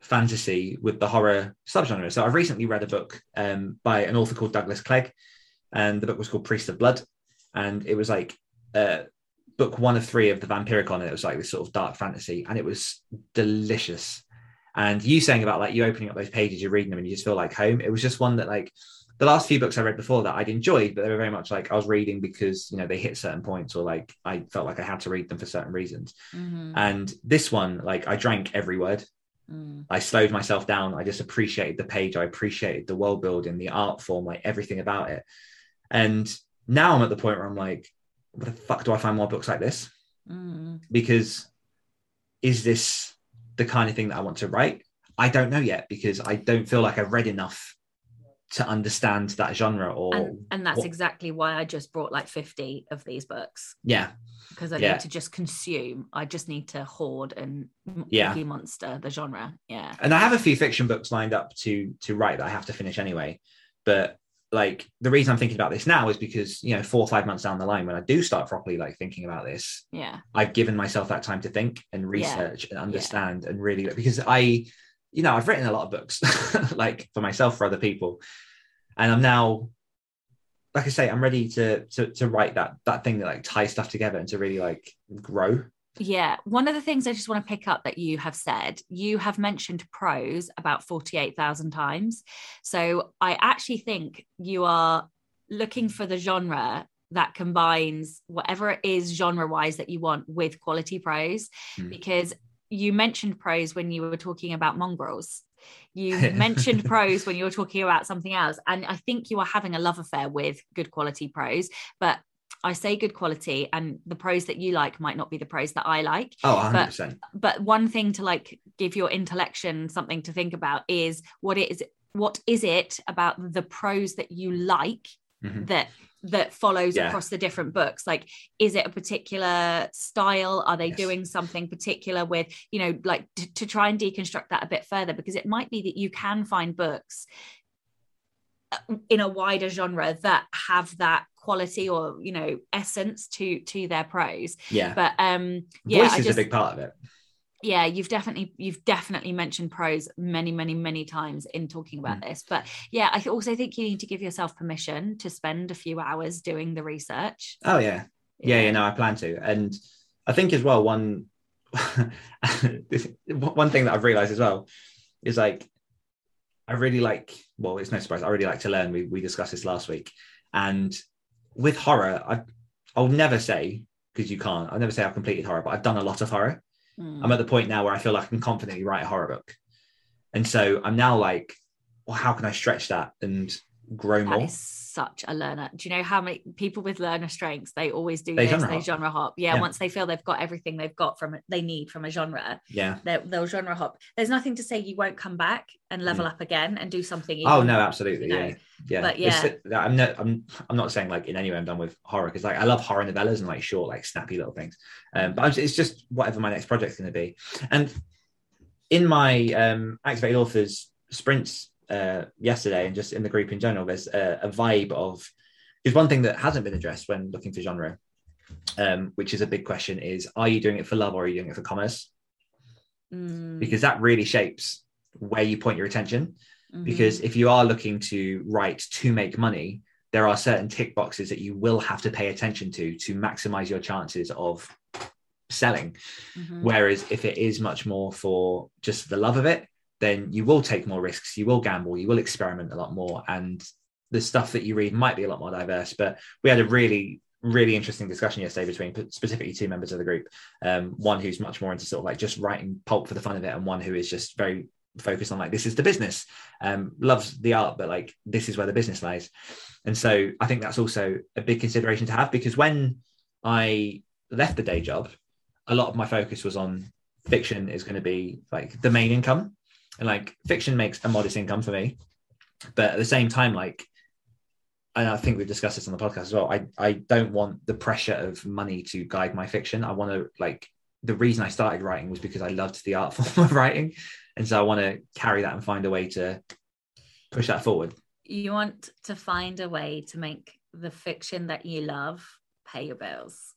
fantasy with the horror subgenre. So I've recently read a book um, by an author called Douglas Clegg, and the book was called Priest of Blood, and it was like uh, book one of three of the Vampyricon, and it was like this sort of dark fantasy, and it was delicious. And you saying about like you opening up those pages, you're reading them, and you just feel like home. It was just one that like the last few books I read before that I'd enjoyed, but they were very much like I was reading because you know they hit certain points or like I felt like I had to read them for certain reasons. Mhm. And this one, like I drank every word. Mm. I slowed myself down. I just appreciated the page. I appreciated the world building, the art form, like everything about it. And now I'm at the point where I'm like, what the fuck do I find more books like this? Mm. Because is this the kind of thing that I want to write? I don't know yet because I don't feel like I've read enough to understand that genre or And, and that's what- exactly why I just brought like 50 of these books yeah because I Yeah. need to just consume. I just need to hoard and Yeah. Monster, the genre. Yeah. and I have a few fiction books lined up to to write that I have to finish anyway. But like the reason I'm thinking about this now is because you know four or five months down the line when I do start properly like thinking about this, Yeah. I've given myself that time to think and research and understand and really because I, you know, I've written a lot of books *laughs* like for myself for other people, and I'm now, like I say, I'm ready to to to write that that thing that like ties stuff together and to really like grow. Yeah. One of the things I just want to pick up that you have said, you have mentioned prose about 48,000 times. So I actually think you are looking for the genre that combines whatever it is genre wise that you want with quality prose Hmm. because you mentioned prose when you were talking about mongrels. You *laughs* mentioned prose when you were talking about something else. And I think you are having a love affair with good quality prose. But I say good quality, and the prose that you like might not be the prose that I like. Oh, 100 percent. But one thing to like give your intellection something to think about is what it is what is it about the prose that you like Mhm. that that follows Yeah. across the different books like is it a particular style are they Yes. doing something particular with you know like t- to try and deconstruct that a bit further because it might be that you can find books in a wider genre that have that quality or you know essence to to their prose Yeah. but um yeah Voice is just, a big part of it. Yeah you've definitely you've definitely mentioned prose many many many times in talking about Mm. this but yeah i also think you need to give yourself permission to spend a few hours doing the research Oh yeah. Yeah, yeah, no, I plan to. And I think as well, *laughs* one one thing that I've realized as well is like I really like, well, it's no surprise, I really like to learn. We we discussed this last week. And with horror, I I'll never say, because you can't, I'll never say I've completed horror, but I've done a lot of horror. Mm. I'm at the point now where I feel like I can confidently write a horror book. And so I'm now like, well, how can I stretch that and grow That more? is such a learner. Do you know how many people with learner strengths they always do They this? genre they hop. genre hop. Yeah, Yeah. once they feel they've got everything they've got from they need from a genre, Yeah. they- they'll genre hop. There's nothing to say you won't come back and level up again and do something. Oh no, absolutely, you know, yeah, yeah. but It's- I'm not, I'm, I'm not saying like in any way I'm done with horror because like I love horror novellas and like short, like snappy little things. Um, but it's just whatever my next project's going to be. And in my um, activated authors sprints uh, yesterday and just in the group in general, there's a, a vibe of. There's one thing that hasn't been addressed when looking for genre, um, which is a big question: is are you doing it for love or are you doing it for commerce? Mm, Because that really shapes where you point your attention mhm. because if you are looking to write to make money there are certain tick boxes that you will have to pay attention to to maximize your chances of selling Mhm. whereas if it is much more for just the love of it then you will take more risks you will gamble you will experiment a lot more and the stuff that you read might be a lot more diverse. But we had a really really interesting discussion yesterday between specifically two members of the group um, one who's much more into sort of like just writing pulp for the fun of it and one who is just very focused on like this is the business um loves the art but like this is where the business lies. And so i think that's also a big consideration to have because when i left the day job a lot of my focus was on fiction is going to be like the main income and like fiction makes a modest income for me but at the same time like and I think we've discussed this on the podcast as well. I, I don't want the pressure of money to guide my fiction. I want to like the reason I started writing was because I loved the art *laughs* form of writing. And so I want to carry that and find a way to push that forward. you want to find a way to make the fiction that you love pay your bills.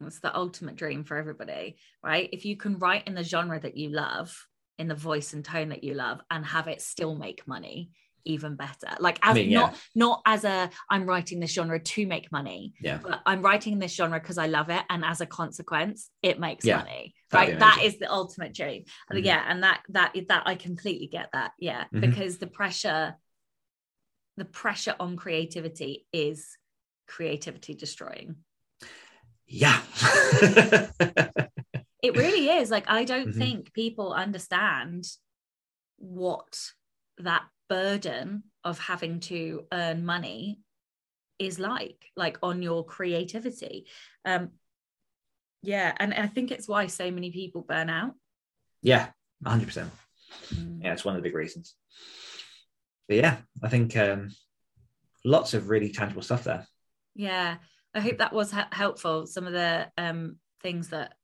It's the ultimate dream for everybody, right? If you can write in the genre that you love, in the voice and tone that you love, and have it still make money, even better. Like as mean, yeah. not not as a I'm writing this genre to make money, Yeah. but I'm writing this genre because I love it, and as a consequence, it makes Yeah. money. That'd Right? that is the ultimate dream. Mhm. Yeah, and that that that I completely get that. Yeah, Mhm. because the pressure the pressure on creativity is creativity destroying. Yeah. *laughs* It really is. Like, I don't Mhm. think people understand what that burden of having to earn money is like, like on your creativity. Um, yeah, and I think it's why so many people burn out. yeah, 100%. Mm. Yeah, it's one of the big reasons. But yeah, I think um, lots of really tangible stuff there. Yeah, I hope that was he- helpful. Some of the um things that,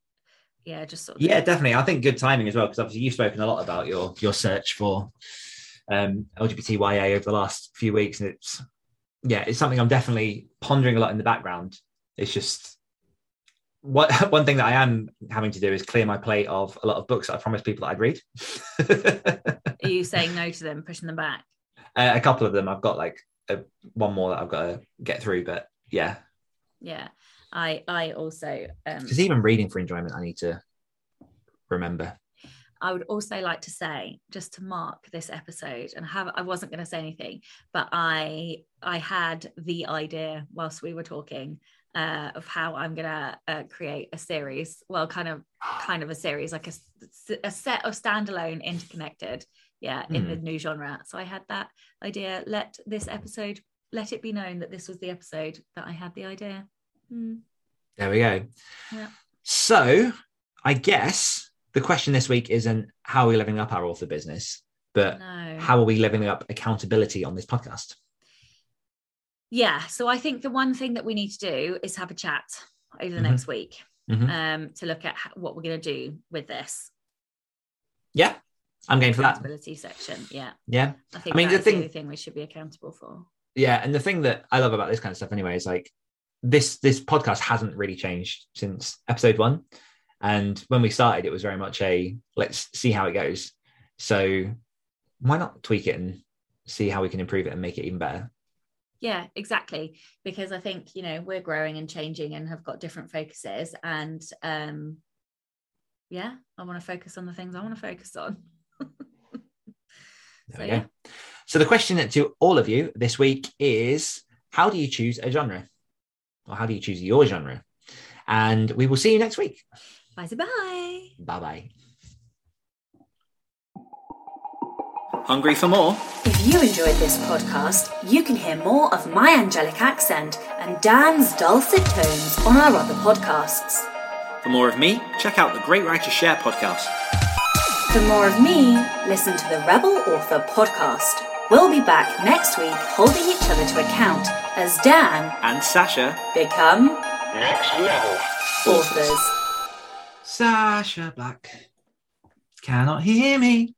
yeah, just sort of Yeah, definitely. I think good timing as well, because obviously you've spoken a lot about your your search for um, LGBTYA over the last few weeks, and it's yeah, it's something I'm definitely pondering a lot in the background. It's just what *laughs* one thing that I am having to do is clear my plate of a lot of books that I promised people that I'd read. Are you *laughs* saying no to them, pushing them back? Uh, a couple of them, I've got like a, one more that I've got to get through, but yeah, Yeah, I I also um because even reading for enjoyment, I need to remember. I would also like to say, just to mark this episode, and have I wasn't going to say anything, but I I had the idea whilst we were talking uh, of how I'm going to uh, create a series. Well, kind of kind of a series, like a, a set of standalone, interconnected, yeah, in Hmm. the new genre. So I had that idea. Let this episode let it be known that this was the episode that I had the idea. Hmm. There we go. Yeah. So I guess the question this week isn't how are we living up our author business, but No. how are we living up accountability on this podcast? yeah so i think the one thing that we need to do is have a chat over the Mhm. next week Mhm. um to look at what we're going to do with this Yeah, I'm going for that. accountability section. Yeah, Yeah. I think I mean, the thing- the thing we should be accountable for. Yeah. And the thing that I love about this kind of stuff anyway is like this this podcast hasn't really changed since episode one. And when we started, it was very much a let's see how it goes. So why not tweak it and see how we can improve it and make it even better? Yeah, exactly. Because I think, you know, we're growing and changing and have got different focuses. And um yeah, I want to focus on the things I want to focus on. *laughs* There So, we yeah. go. So the question to all of you this week is how do you choose a genre? Or how do you choose your genre? And we will see you next week. Bye bye. Bye bye. Hungry for more? If you enjoyed this podcast, you can hear more of my angelic accent and Dan's dulcet tones on our other podcasts. For more of me, check out the Great Writers Share podcast. For more of me, listen to the Rebel Author podcast. We'll be back next week holding each other to account as Dan And Sacha, become Next level. authors. Sacha Black cannot hear me.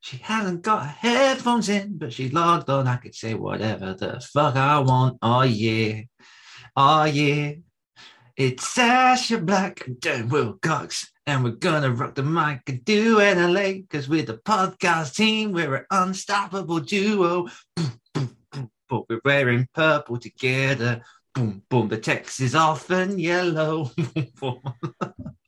She hasn't got her headphones in, but she's logged on. I could say whatever the fuck I want. Oh yeah. Oh yeah. It's Sacha Black and Dan Willcocks. And we're gonna rock the mic and do it LA. Cause we're the podcast team, we're an unstoppable duo. But we're wearing purple together. Boom, boom. The text is often yellow. *laughs*